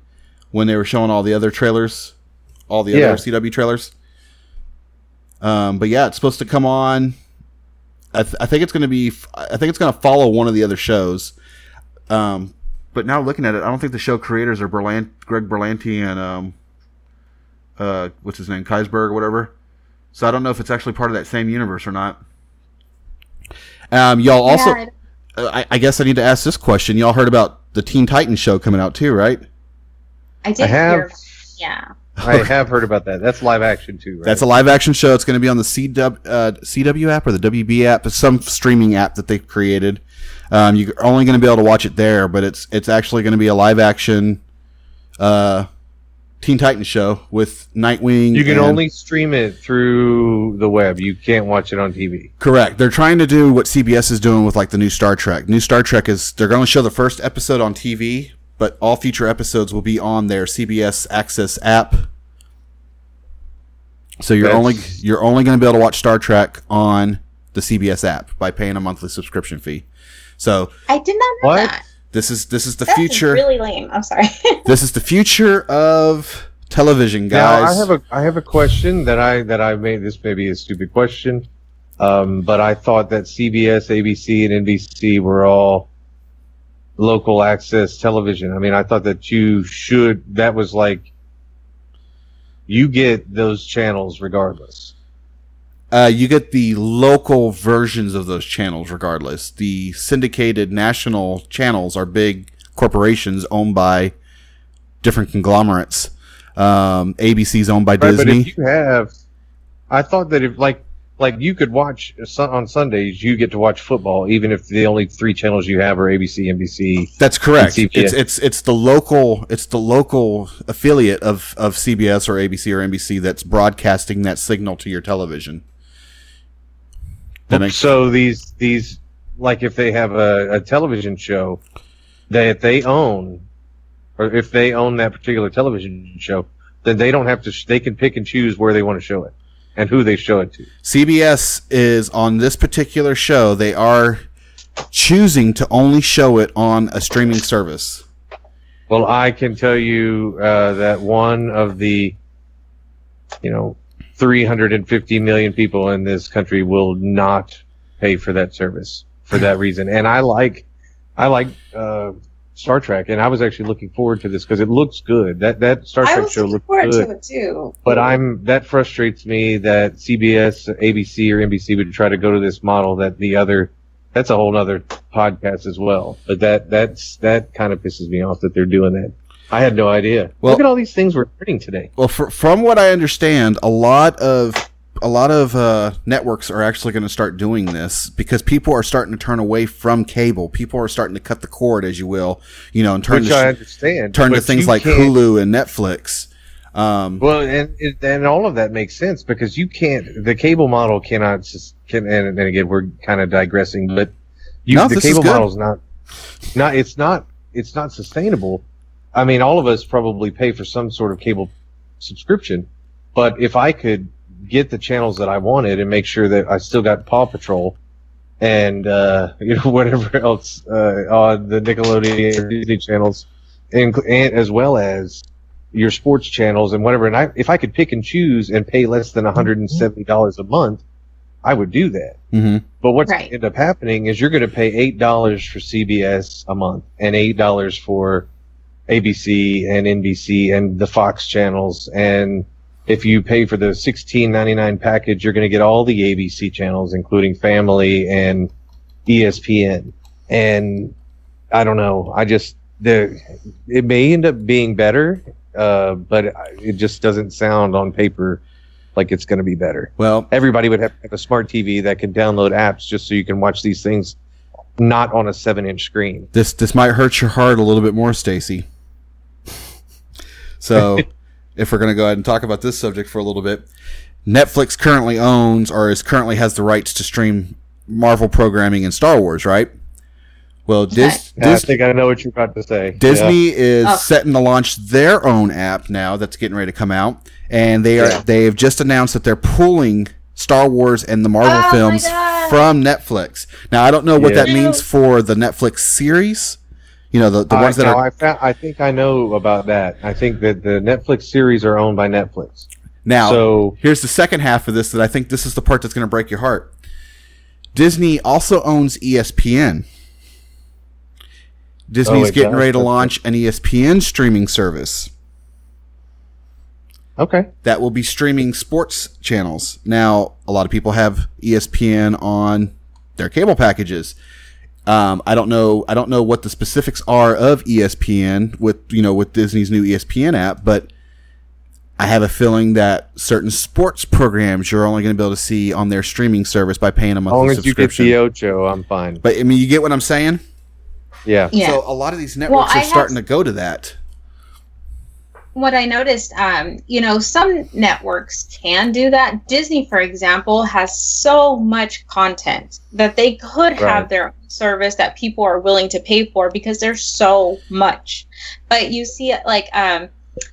when they were showing all the other trailers, all the Yeah. other CW trailers. Um, but yeah, it's supposed to come on. I, th- I think it's going to be. I think it's going to follow one of the other shows. Um, but now looking at it, I don't think the show creators are Berlant- Greg Berlanti and um, uh, what's his name, Kreisberg or whatever. So I don't know if it's actually part of that same universe or not. Um, y'all also, Yeah, uh, I, I guess I need to ask this question. Y'all heard about the Teen Titans show coming out too, right? I did I have. hear. Yeah. I have heard about that. That's live action too, right? That's a live action show. It's going to be on the CW, uh, CW app or the WB app. It's some streaming app that they've created. Um, you're only going to be able to watch it there, but it's it's actually going to be a live action uh, Teen Titans show with Nightwing. You can and- only stream it through the web. You can't watch it on TV. Correct. They're trying to do what CBS is doing with like the new Star Trek. New Star Trek is they're going to show the first episode on TV, but all future episodes will be on their CBS Access app. So you're That's- only you're only going to be able to watch Star Trek on the CBS app by paying a monthly subscription fee. So I did not know What? that. this is this is the That's future. really lame. I'm sorry. this is the future of television, Now guys. I have a I have a question that I that I made. This may be a stupid question, um, but I thought that CBS, ABC, and NBC were all local access television. I mean, I thought that you should. That was like you get those channels regardless. Uh, you get the local versions of those channels regardless. The syndicated national channels are big corporations owned by different conglomerates. Um, ABC's owned by Right, but Disney. if you have, I thought that if like like you could watch on Sundays, you get to watch football, even if the only three channels you have are ABC, NBC. That's correct. It's it's it's the local it's the local affiliate of, of CBS or ABC or NBC that's broadcasting that signal to your television. That makes so these these like if they have a, a television show that they own, or if they own that particular television show, then they don't have to. Sh- they can pick and choose where they want to show it and who they show it to. CBS is on this particular show. They are choosing to only show it on a streaming service. Well, I can tell you uh, that one of the, you know, 350 million people in this country will not pay for that service for that reason. And I like, I like uh, Star Trek, and I was actually looking forward to this because it looks good. That that Star I Trek was show looking looks forward good. to it too. But I'm that frustrates me that CBS, ABC, or NBC would try to go to this model that the other. That's a whole other podcast as well. But that that's that kind of pisses me off that they're doing that. I had no idea. Well- Look at all these things we're learning today. Well, fr from what I understand, a lot of a lot of uh, networks are actually going to start doing this because people are starting to turn away from cable. People are starting to cut the cord, as you will, you know, and turn Which to I understand. turn to things like Hulu and Netflix. Um, Well, and and all of that makes sense because you can't. The cable model cannot. sus- Can, and, and again, we're kind of digressing, but you, No, the cable model is not. Not. It's not. It's not sustainable. I mean, all of us probably pay for some sort of cable subscription, but if I could get the channels that I wanted and make sure that I still got Paw Patrol and uh, you know whatever else uh, on the Nickelodeon or Disney channels, and, and as well as your sports channels and whatever. And I, if I could pick and choose and pay less than one hundred and seventy dollars a month, I would do that. mhm. But what's Right. going to end up happening is you're going to pay eight dollars for CBS a month and eight dollars for ABC and NBC and the Fox channels and if you pay for the sixteen ninety nine package, you're going to get all the ABC channels, including Family and ESPN. And I don't know. I just the it may end up being better, uh, but it just doesn't sound on paper like it's going to be better. Well, Everybody would have have a smart TV that can download apps just so you can watch these things, not on a seven inch screen. this this might hurt your heart a little bit more, Stacy. So, if we're going to go ahead and talk about this subject for a little bit, Netflix currently owns or is currently has the rights to stream Marvel programming and Star Wars, right? Well, Dis- I Dis- think I know what you're about to say. Disney is Oh. setting to launch their own app now that's getting ready to come out, and they are Yeah. they've just announced that they're pulling Star Wars and the Marvel Oh films from Netflix. Now I don't know what Yeah. that means for the Netflix series. You know the, the I, ones that are I, found, I think I know about that. I think that the Netflix series are owned by Netflix. now. so here's the second half of this that I think this is the part that's going to break your heart. Disney also owns ESPN. Disney's Oh, getting does? ready to launch an ESPN streaming service. okay, that will be streaming sports channels. Now, a lot of people have ESPN on their cable packages. Um, I don't know. I don't know what the specifics are of ESPN with you know with Disney's new ESPN app, but I have a feeling that certain sports programs you're only going to be able to see on their streaming service by paying a monthly subscription. as monthly long as you get subscription. the Ocho, I'm fine. but I mean, you get what I'm saying. Yeah, Yeah. So a lot of these networks I are have- starting to go to that. what I noticed, um, you know, some networks can do that. Disney, for example, has so much content that they could have their own service that people are willing to pay for because there's so much. But you see it like um,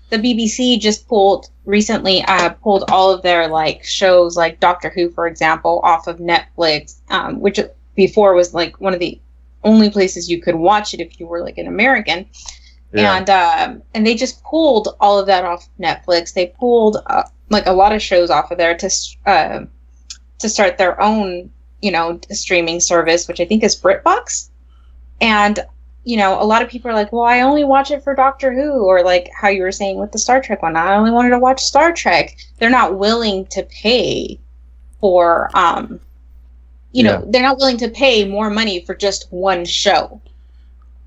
the BBC just pulled recently uh, pulled all of their like shows like Doctor Who, for example, off of Netflix, um, which before was like one of the only places you could watch it if you were like an American yeah. and um, and they just pulled all of that off Netflix. They pulled uh, like a lot of shows off of there to uh, to start their own you know streaming service, which I think is BritBox. And you know, a lot of people are like, "Well, I only watch it for Doctor Who," or like how you were saying with the Star Trek one. I only wanted to watch Star Trek. They're not willing to pay for um, you know, Yeah. they're not willing to pay more money for just one show.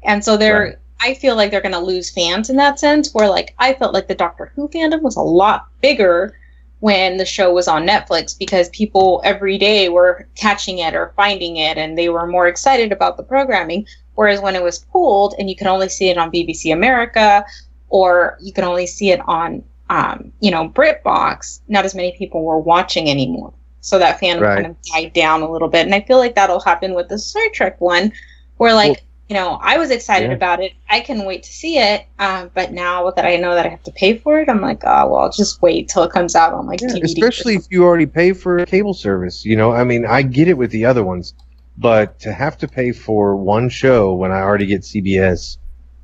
And so they're Right. I feel like they're going to lose fans in that sense. Where like I felt like the Doctor Who fandom was a lot bigger when the show was on Netflix because people every day were catching it or finding it, and they were more excited about the programming. Whereas when it was pulled and you could only see it on BBC America or you could only see it on um, you know BritBox, not as many people were watching anymore. So that fandom Right. kind of died down a little bit, and I feel like that'll happen with the Star Trek one, where like you know, I was excited Yeah. about it. I can wait to see it. Um, but now that I know that I have to pay for it, I'm like, oh well, I'll just wait till it comes out on like Yeah, DVD. especially if you already pay for a cable service. You know, I mean, I get it with the other ones, but to have to pay for one show when I already get CBS,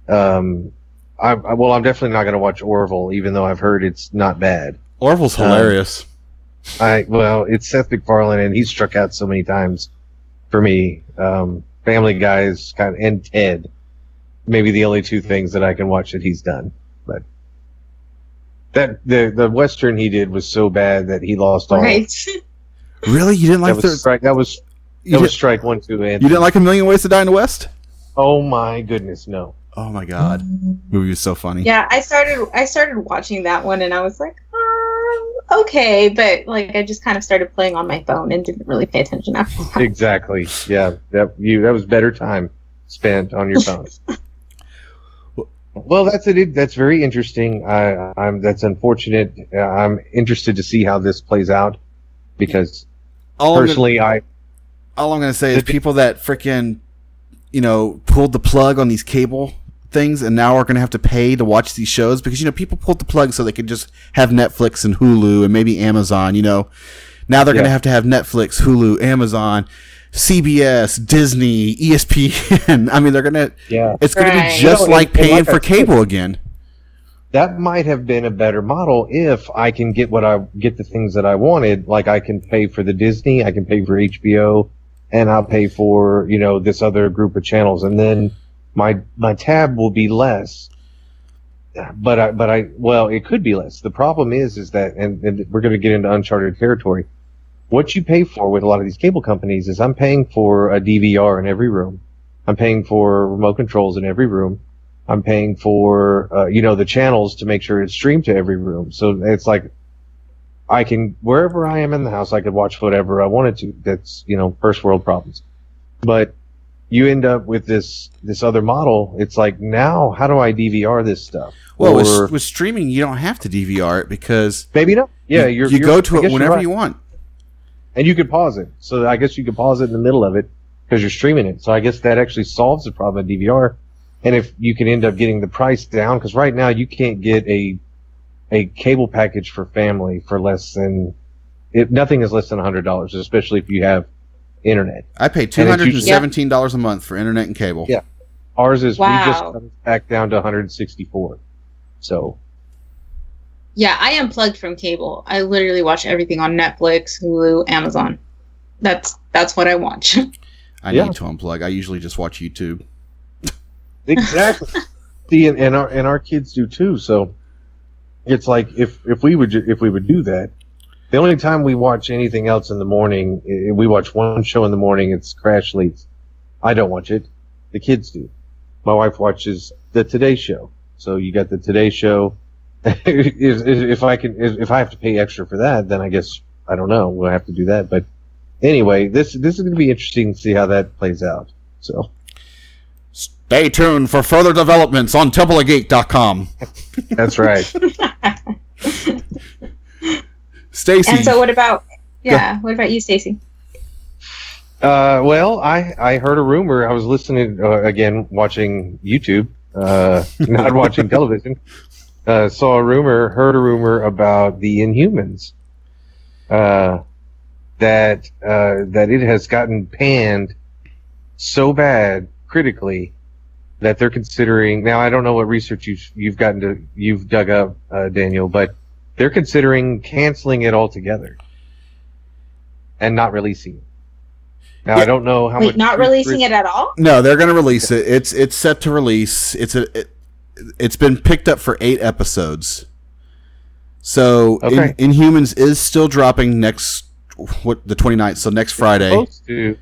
um, I, I well, I'm definitely not going to watch Orville, even though I've heard it's not bad. Orville's Um, hilarious. I well, it's Seth MacFarlane, and he's struck out so many times for me. Um, Family Guy's kind of, and Ted, maybe the only two things that I can watch that he's done. But that the the western he did was so bad that he lost all. right. really, you didn't like That the was strike. That was you, that was did, strike one, two, and you didn't like a million ways to die in the West? Oh my goodness, no. Oh my god, movie was so funny. yeah, I started I started watching that one, and I was like, okay, but like I just kind of started playing on my phone and didn't really pay attention after that. Exactly. Yeah, that you that was better time spent on your phone. well, that's it. That's very interesting. I, I'm that's unfortunate. Uh, I'm interested to see how this plays out because All I'm gonna- personally, I all I'm gonna say is people that freaking, you know, pulled the plug on these cable things and now are gonna have to pay to watch these shows because you know people pulled the plug so they could just have Netflix and Hulu and maybe Amazon. You know, now they're gonna have to have Netflix, Hulu, Amazon, CBS, Disney, ESPN. I mean, they're gonna. yeah It's gonna be just You know, like and- and paying like I for said- cable again. that might have been a better model if I can get what I get the things that I wanted. Like I can pay for the Disney, I can pay for HBO, and I'll pay for you know this other group of channels, and then my my tab will be less. but I, but I, well, it could be less. The problem is, is that, and, and we're going to get into uncharted territory. What you pay for with a lot of these cable companies is I'm paying for a DVR in every room. I'm paying for remote controls in every room. I'm paying for, uh, you know, the channels to make sure it's streamed to every room. So it's like, I can, wherever I am in the house, I could watch whatever I wanted to. That's, you know, first world problems. But you end up with this, this other model. It's like, now, how do I DVR this stuff? Well, Or- with, with streaming, you don't have to DVR it because maybe not. Yeah, you, you're, you go to it whenever right. you want. and you can pause it. So I guess you can pause it in the middle of it because you're streaming it. So I guess that actually solves the problem of DVR. And if you can end up getting the price down, because right now you can't get a a cable package for family for less than if nothing is less than hundred dollars, especially if you have internet. I pay two And it's hundred and usually- seventeen dollars a month for internet and cable. Yeah. Ours is we just Wow. cut it back down to 164. So Yeah, I unplugged from cable. I literally watch everything on Netflix, Hulu, Amazon. That's that's what I watch. I Yeah. need to unplug. I usually just watch YouTube. exactly. See, and, and our and our kids do too. So it's like if if we would if we would do that, the only time we watch anything else in the morning, eh, we watch one show in the morning. It's Crash Leaks. I don't watch it. The kids do. My wife watches the Today Show. So you got the Today Show. if, if if I can, if, if I have to pay extra for that, then I guess I don't know. We'll have to do that. But anyway, this this is going to be interesting to see how that plays out. So. Stay tuned for further developments on TempleofGeek.com. That's right. Stacy, and so, what about? Yeah, what about you, Stacy? Uh, well, I I heard a rumor. I was listening uh, again, watching YouTube, uh, not watching television. Uh, saw a rumor, heard a rumor about the Inhumans. Uh, that uh, that it has gotten panned so bad critically that they're considering. Now, I don't know what research you've you've gotten to you've dug up, uh, Daniel, but they're considering canceling it altogether and not releasing it. Now, I don't know how much. Wait, not releasing it at all? no, they're going to release it. It's it's set to release. It's a it, it's been picked up for eight episodes. So Okay. In, Inhumans is still dropping next what the 29th, so next Friday. supposed to.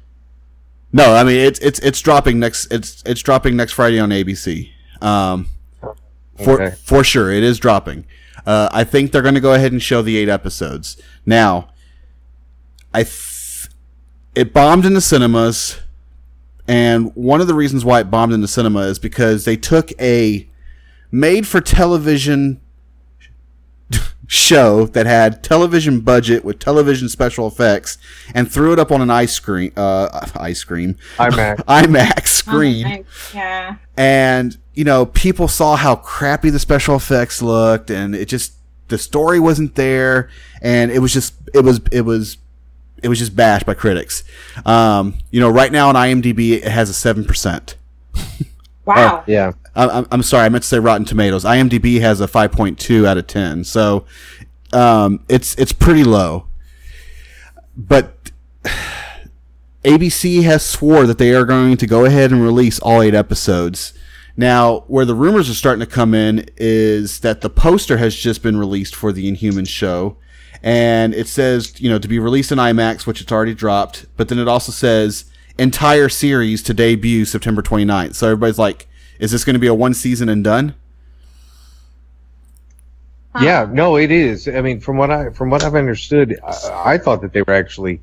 No, I mean it's it's it's dropping next it's it's dropping next Friday on ABC. Um, for Okay. for sure, it is dropping. Uh, I think they're going to go ahead and show the eight episodes. Now, I th- it bombed in the cinemas, and one of the reasons why it bombed in the cinema is because they took a made for television show that had television budget with television special effects and threw it up on an ice screen uh ice cream IMAX. IMAX screen Oh, yeah. and you know people saw how crappy the special effects looked and it just the story wasn't there and it was just it was it was it was just bashed by critics um you know right now on imdb it has a 7% Wow. yeah. I'm, I'm sorry i meant to say rotten tomatoes. Imdb has a 5.2 out of 10 so um it's it's pretty low. But ABC has swore that they are going to go ahead and release all eight episodes. Now, where the rumors are starting to come in is that the poster has just been released for the Inhumans show, and it says, you know, to be released in IMAX, which it's already dropped, but then it also says entire series to debut September 29th. So everybody's like, is this going to be a one season and done? Yeah, no, it is. I mean, from what I from what I've understood, I, I thought that they were actually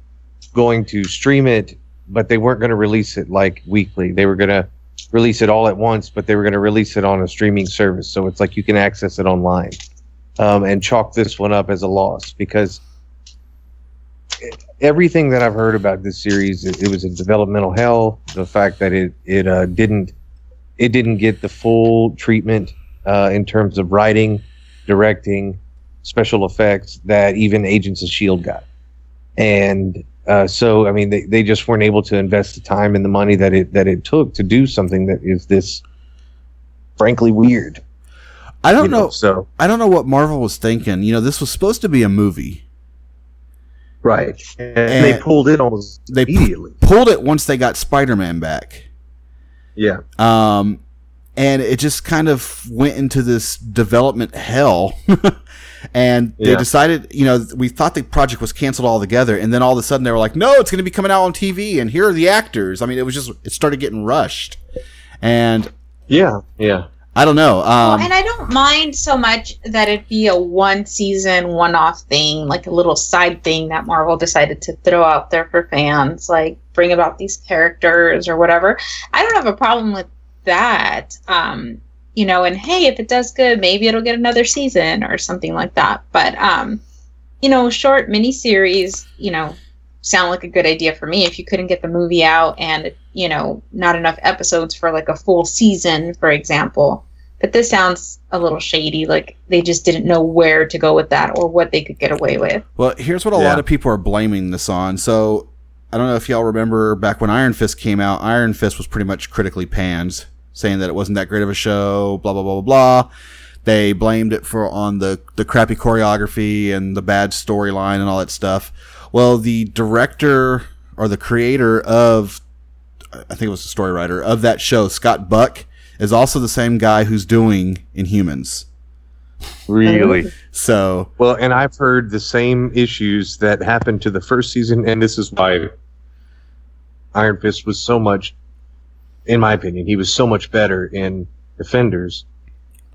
going to stream it, but they weren't going to release it like weekly. They were going to release it all at once, but they were going to release it on a streaming service, so it's like you can access it online. Um, and chalk this one up as a loss because everything that I've heard about this series, it, it was a developmental hell. The fact that it it uh, didn't it didn't get the full treatment uh, in terms of writing directing, special effects that even Agents of Shield got, and uh, so I mean they, they just weren't able to invest the time and the money that it that it took to do something that is this frankly weird. I don't you know. So I don't know what Marvel was thinking. You know, this was supposed to be a movie. right, and, And they pulled it almost they pu- immediately. Pulled it once they got Spider Man back. Yeah, Um, and it just kind of went into this development hell. and they Yeah. decided, you know, we thought the project was canceled altogether, and then all of a sudden they were like, "No, it's going to be coming out on TV, and here are the actors." I mean, it was just it started getting rushed, and Yeah, yeah. I don't know. Well, Um, and I don't mind so much that it be a one season, one off thing, like a little side thing that Marvel decided to throw out there for fans, like bring about these characters or whatever. I don't have a problem with that. Um, you know, and hey, if it does good, maybe it'll get another season or something like that. But um, you know, short miniseries, you know, sound like a good idea for me if you couldn't get the movie out and you know not enough episodes for like a full season for example but this sounds a little shady like they just didn't know where to go with that or what they could get away with Well, here's what a Yeah. lot of people are blaming this on. So, I don't know if y'all remember back when Iron Fist came out, Iron Fist was pretty much critically panned, saying that it wasn't that great of a show, blah, blah, blah, blah, blah. They blamed it for on the, the crappy choreography and the bad storyline and all that stuff. Well, the director or the creator of, I think it was the story writer of that show, Scott Buck, is also the same guy who's doing Inhumans. Really. So, Well, and I've heard the same issues that happened to the first season, and this is why Iron Fist was so much, in my opinion, he was so much better in Defenders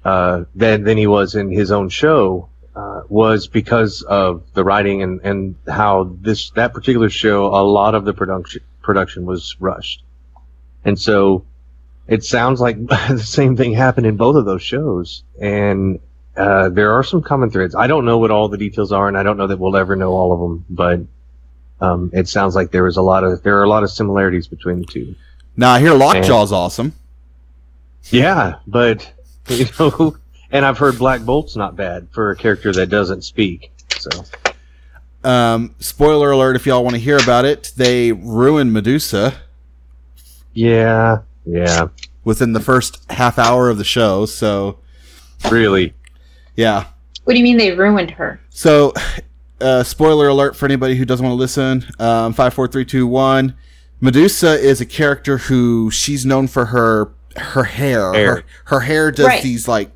uh, than than he was in his own show. Uh, was because of the writing and, and how this that particular show a lot of the production production was rushed, and so it sounds like the same thing happened in both of those shows, and uh, there are some common threads. I don't know what all the details are, and I don't know that we'll ever know all of them. But um, it sounds like there is a lot of there are a lot of similarities between the two. now I hear Lockjaw's awesome. Yeah, but you know, and I've heard Black Bolt's not bad for a character that doesn't speak. So Um, spoiler alert if y'all want to hear about it, they ruined Medusa yeah, yeah, within the first half hour of the show. So, really, yeah. what do you mean they ruined her So, uh, spoiler alert for anybody who doesn't want to listen. Um, five, four, three, two, one. Medusa is a character who she's known for her her hair. Hair. Her, her hair does Right. these like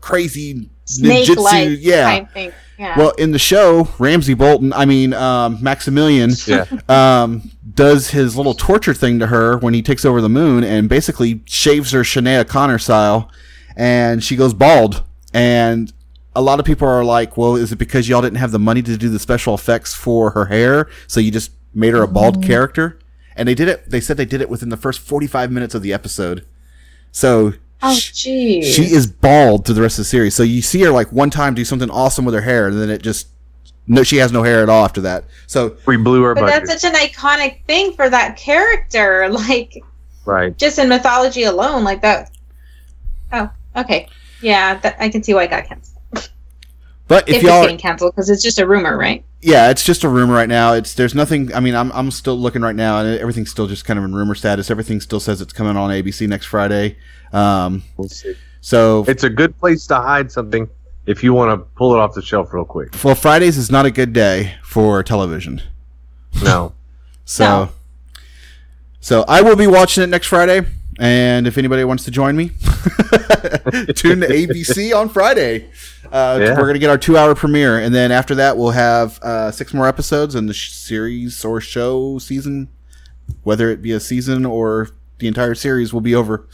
crazy snake like ninjutsu. Yeah. kind of thing yeah Well, in the show, Ramsey Bolton, I mean um, Maximilian, yeah, um, does his little torture thing to her when he takes over the moon and basically shaves her Sinead O'Connor style, and she goes bald. And a lot of people are like, "Well, is it because y'all didn't have the money to do the special effects for her hair, so you just made her a bald character?" And they did it. They said they did it within the first forty-five minutes of the episode. So oh sh- geez she is bald through the rest of the series. So you see her like one time do something awesome with her hair, and then it just no, she has no hair at all after that. So we blew her. but budget. that's such an iconic thing for that character like right. just in mythology alone like that oh okay yeah that, i can see why it got canceled But if if, it's y'all, getting canceled because it's just a rumor right yeah, it's just a rumor right now. It's there's nothing. I mean, I'm I'm still looking right now, and everything's still just kind of in rumor status. Everything still says it's coming on ABC next Friday. Um, We'll see. so It's a good place to hide something if you want to pull it off the shelf real quick. well, Fridays is not a good day for television. No. So, No. so I will be watching it next Friday, and if anybody wants to join me, tune to ABC on Friday. Uh, Yeah. We're gonna get our two-hour premiere, and then after that, we'll have uh, six more episodes, in the sh- series or show season, whether it be a season or the entire series, will be over.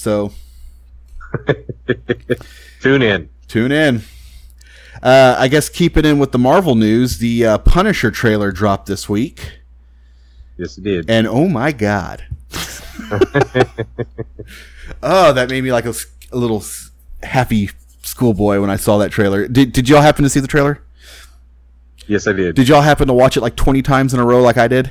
So Tune in. tune in. Uh, I guess keeping in with the Marvel news, the uh, Punisher trailer dropped this week. Yes, it did. and oh my god oh that made me like a little happy schoolboy when i saw that trailer did, did y'all happen to see the trailer yes, I did. did y'all happen to watch it like 20 times in a row like i did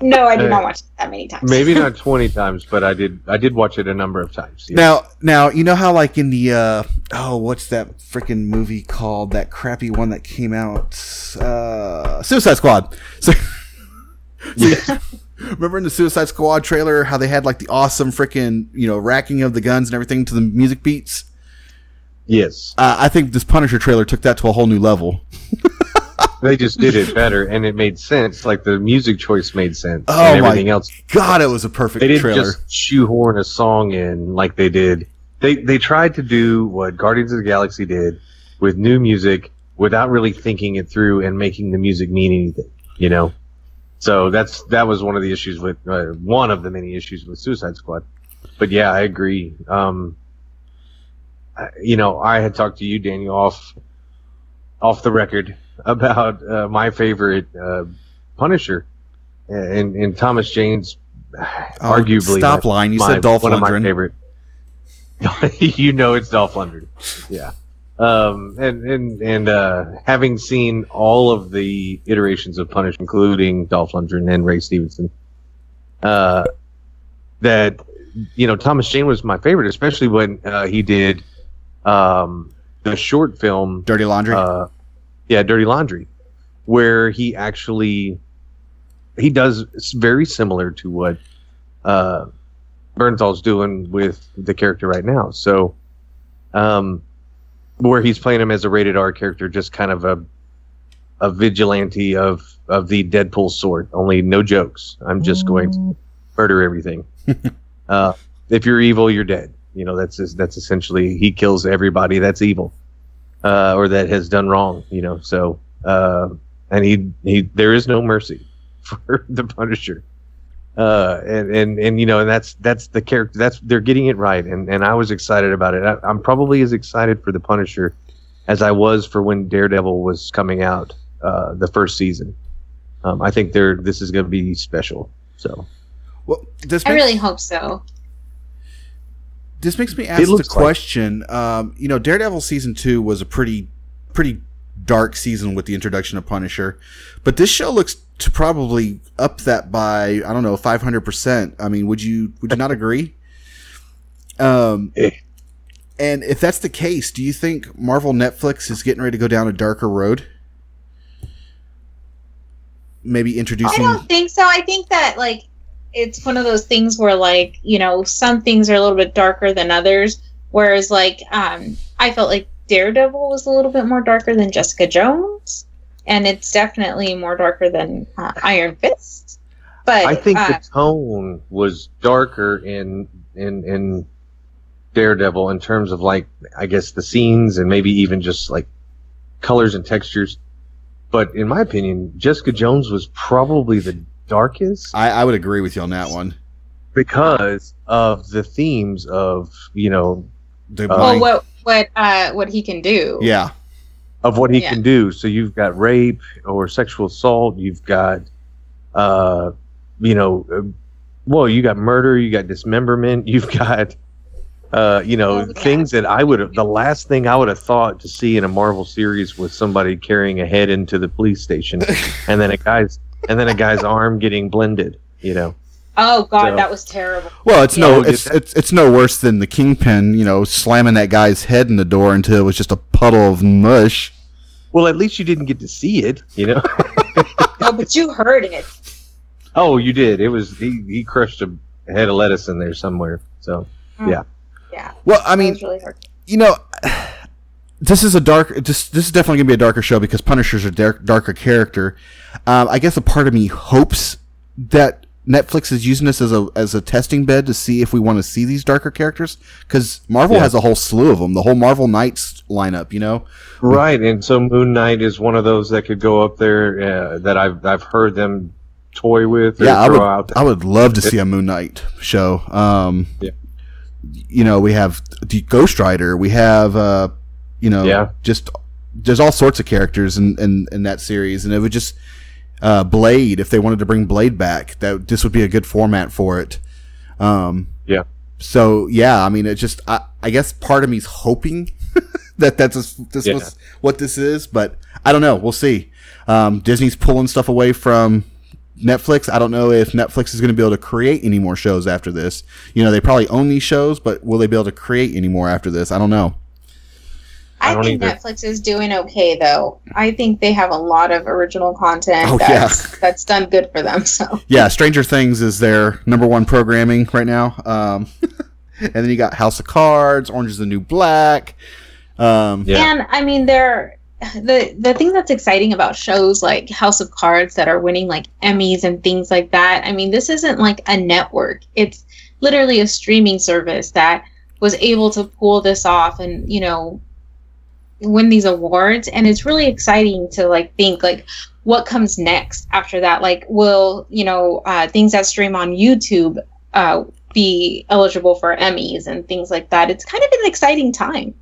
no i did not watch it that many times Maybe not twenty times, but I did. I did watch it a number of times. yes. now now you know how like in the uh oh what's that freaking movie called that crappy one that came out uh suicide squad so yeah. Remember in the Suicide Squad trailer how they had like the awesome freaking you know racking of the guns and everything to the music beats? Yes. uh, I think this Punisher trailer took that to a whole new level. they just did it better, and it made sense. Like the music choice made sense, Oh and my everything else. God, it was a perfect They didn't trailer. just shoehorn a song in like they did. They they tried to do what Guardians of the Galaxy did with new music without really thinking it through and making the music mean anything. You know, so that's that was one of the issues with uh, one of the many issues with Suicide Squad. But yeah, I agree. Um, I- you know, I had talked to you, Daniel, off off the record about uh, my favorite uh, Punisher, and and Thomas Jane's Oh, arguably stop my- lying. You my- said Dolph one of my favorite. you know it's Dolph Lundgren. Yeah. Um, and and and uh, having seen all of the iterations of Punisher, including Dolph Lundgren and Ray Stevenson, uh, that you know Thomas Jane was my favorite, especially when uh, he did um, the short film Dirty Laundry. Yeah, Dirty Laundry, where he actually he does it's very similar to what uh, Bernthal's doing with the character right now. So, um, where he's playing him as a rated R character, just kind of a a vigilante of of the Deadpool sort. Only no jokes. I'm just going to murder everything. uh, if you're evil, you're dead. You know that's that's essentially he kills everybody that's evil uh, or that has done wrong. You know, so uh, and he he there is no mercy for the Punisher. Uh, and, and and you know, and that's that's the character. That's they're getting it right, and and I was excited about it. I, I'm probably as excited for the Punisher as I was for when Daredevil was coming out uh, the first season. Um, I think they're this is going to be special. So well, this I makes, really hope so. This makes me ask the looks like- question. Um, you know, Daredevil season two was a pretty pretty dark season with the introduction of Punisher, but this show looks to probably up that by I don't know five hundred percent. I mean, would you would you not agree? Um, Eh. and if that's the case, do you think Marvel Netflix is getting ready to go down a darker road? Maybe introducing. I don't think so. I think that like it's one of those things where like you know some things are a little bit darker than others. Whereas like um, I felt like Daredevil was a little bit more darker than Jessica Jones, and it's definitely more darker than uh, Iron Fist. But I think uh, the tone was darker in in in Daredevil in terms of like I guess the scenes and maybe even just like colors and textures. But in my opinion, Jessica Jones was probably the darkest I, I would agree with you on that one. because of the themes of you know The Uh, well, what what uh, what he can do. yeah, of what he Yeah. can do. So you've got rape or sexual assault. You've got, uh, you know, uh, well, you got murder. You got dismemberment. You've got, uh, you know, Oh, yeah. things that I would have. The last thing I would have thought to see in a Marvel series was somebody carrying a head into the police station, and then a guy's and then a guy's arm getting blended. You know. Oh God, So- that was terrible. Well, it's no, it's, it's it's no worse than the kingpin, you know, slamming that guy's head in the door until it was just a puddle of mush. Well, at least you didn't get to see it. You know. No, but you heard it. oh, you did. It was he. He crushed a head of lettuce in there somewhere. So. Hmm. Yeah, Yeah. Well, I I mean, really you know, this is a dark. This this is definitely gonna be a darker show because Punisher's a dark, darker character. Um, I guess a part of me hopes that Netflix is using this as a as a testing bed to see if we want to see these darker characters because Marvel Yeah. has a whole slew of them. The whole Marvel Knights lineup, you know. Right, and so Moon Knight is one of those that could go up there uh, that I've I've heard them toy with or yeah, I would. out. I would love to see a Moon Knight show. Um, Yeah. You know, we have the Ghost Rider. We have, uh, you know, Yeah. just there's all sorts of characters in, in, in that series, and it would just uh, Blade. If they wanted to bring Blade back, that this would be a good format for it. Um, Yeah. So yeah, I mean, it just I, I guess part of me's hoping that that's this Yeah. was what this is, but I don't know. We'll see. Um, Disney's pulling stuff away from Netflix. I don't know if Netflix is going to be able to create any more shows after this. You know, they probably own these shows, but will they be able to create any more after this? I don't know. I I, think either. Netflix is doing okay though. I think they have a lot of original content Oh, that's, that's done good for them. So Yeah, Stranger Things is their number one programming right now. Um, and then you got House of Cards, Orange is the New Black. Um, Yeah. and I mean they're the the thing that's exciting about shows like House of Cards that are winning like Emmys and things like that. I mean, this isn't like a network. It's literally a streaming service that was able to pull this off and, you know, win these awards and it's really exciting to like think like what comes next after that like will you know uh, things that stream on youtube uh, be eligible for emmys and things like that it's kind of an exciting time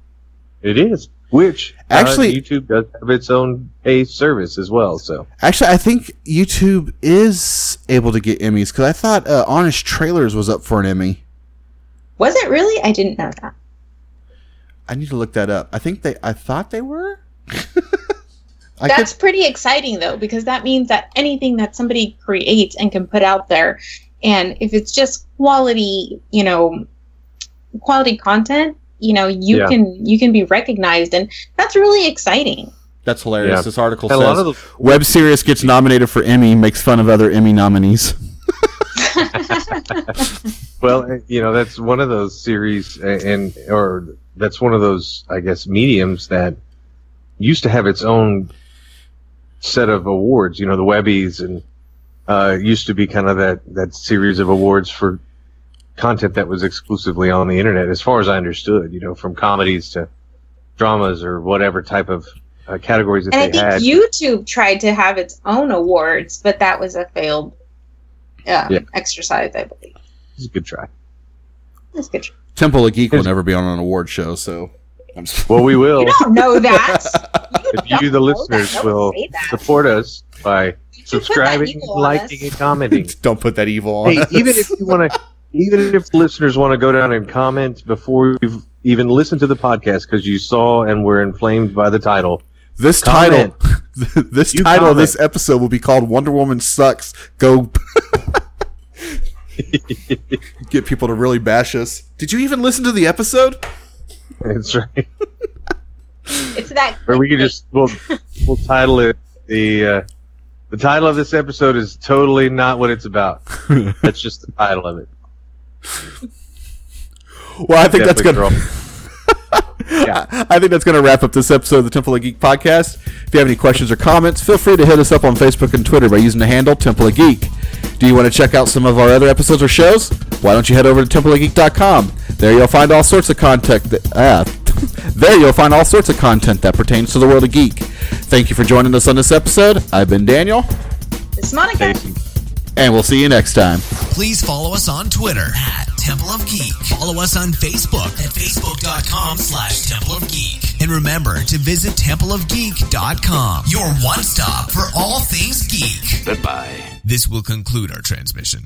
It is. Which uh, Actually- YouTube does have its own pay service as well. So Actually, I think YouTube is able to get Emmys because I thought uh, Honest Trailers was up for an Emmy. was it really i didn't know that I need to look that up. I think they. I thought they were. I that's pretty exciting though because that means that anything that somebody creates and can put out there and if it's just quality you know quality content you know you Yeah. can you can be recognized and that's really exciting That's hilarious. Yeah. This article And a lot says of the- web series gets nominated for Emmy, makes fun of other Emmy nominees. Well, uh, you know, that's one of those series, uh, and or that's one of those, I guess, mediums that used to have its own set of awards. You know, the Webbies, and uh, used to be kind of that that series of awards for content that was exclusively on the internet, as far as I understood. You know, from comedies to dramas or whatever type of uh, categories that and i they think had. youtube tried to have its own awards but that was a failed uh, Yeah. exercise i believe It's a good try. that's a good Temple of Geek will never be on an award show, so I'm just, Well, we will. you don't know that if you, the listeners, that. Will support us by You put that subscribing, liking, and commenting. don't put that evil on. hey, us. even if you want to, even if listeners want to go down and comment before you've even listened to the podcast because you saw and were inflamed by the title, this comment. title, this You title of this episode will be called "Wonder Woman Sucks." Go. Get people to really bash us. Did you even listen to the episode? that's right. it's that Or we could just we'll we'll title it the uh, the title of this episode is totally not what it's about. That's just the title of it. Well, I think that's Definitely gonna. Yeah. I think that's going to wrap up this episode of the Temple of Geek podcast. If you have any questions or comments, feel free to hit us up on Facebook and Twitter by using the handle Temple of Geek. Do you want to check out some of our other episodes or shows? Why don't you head over to templeofgeek.com? There you'll find all sorts of content. That, ah, there you'll find all sorts of content that pertains to the world of geek. Thank you for joining us on this episode. I've been Daniel, it's monica Casey. And we'll see you next time. Please follow us on Twitter at Temple of Geek. Follow us on Facebook at facebook.com slash Temple of Geek. And remember to visit templeofgeek.com, your one stop for all things geek. Goodbye. This will conclude our transmission.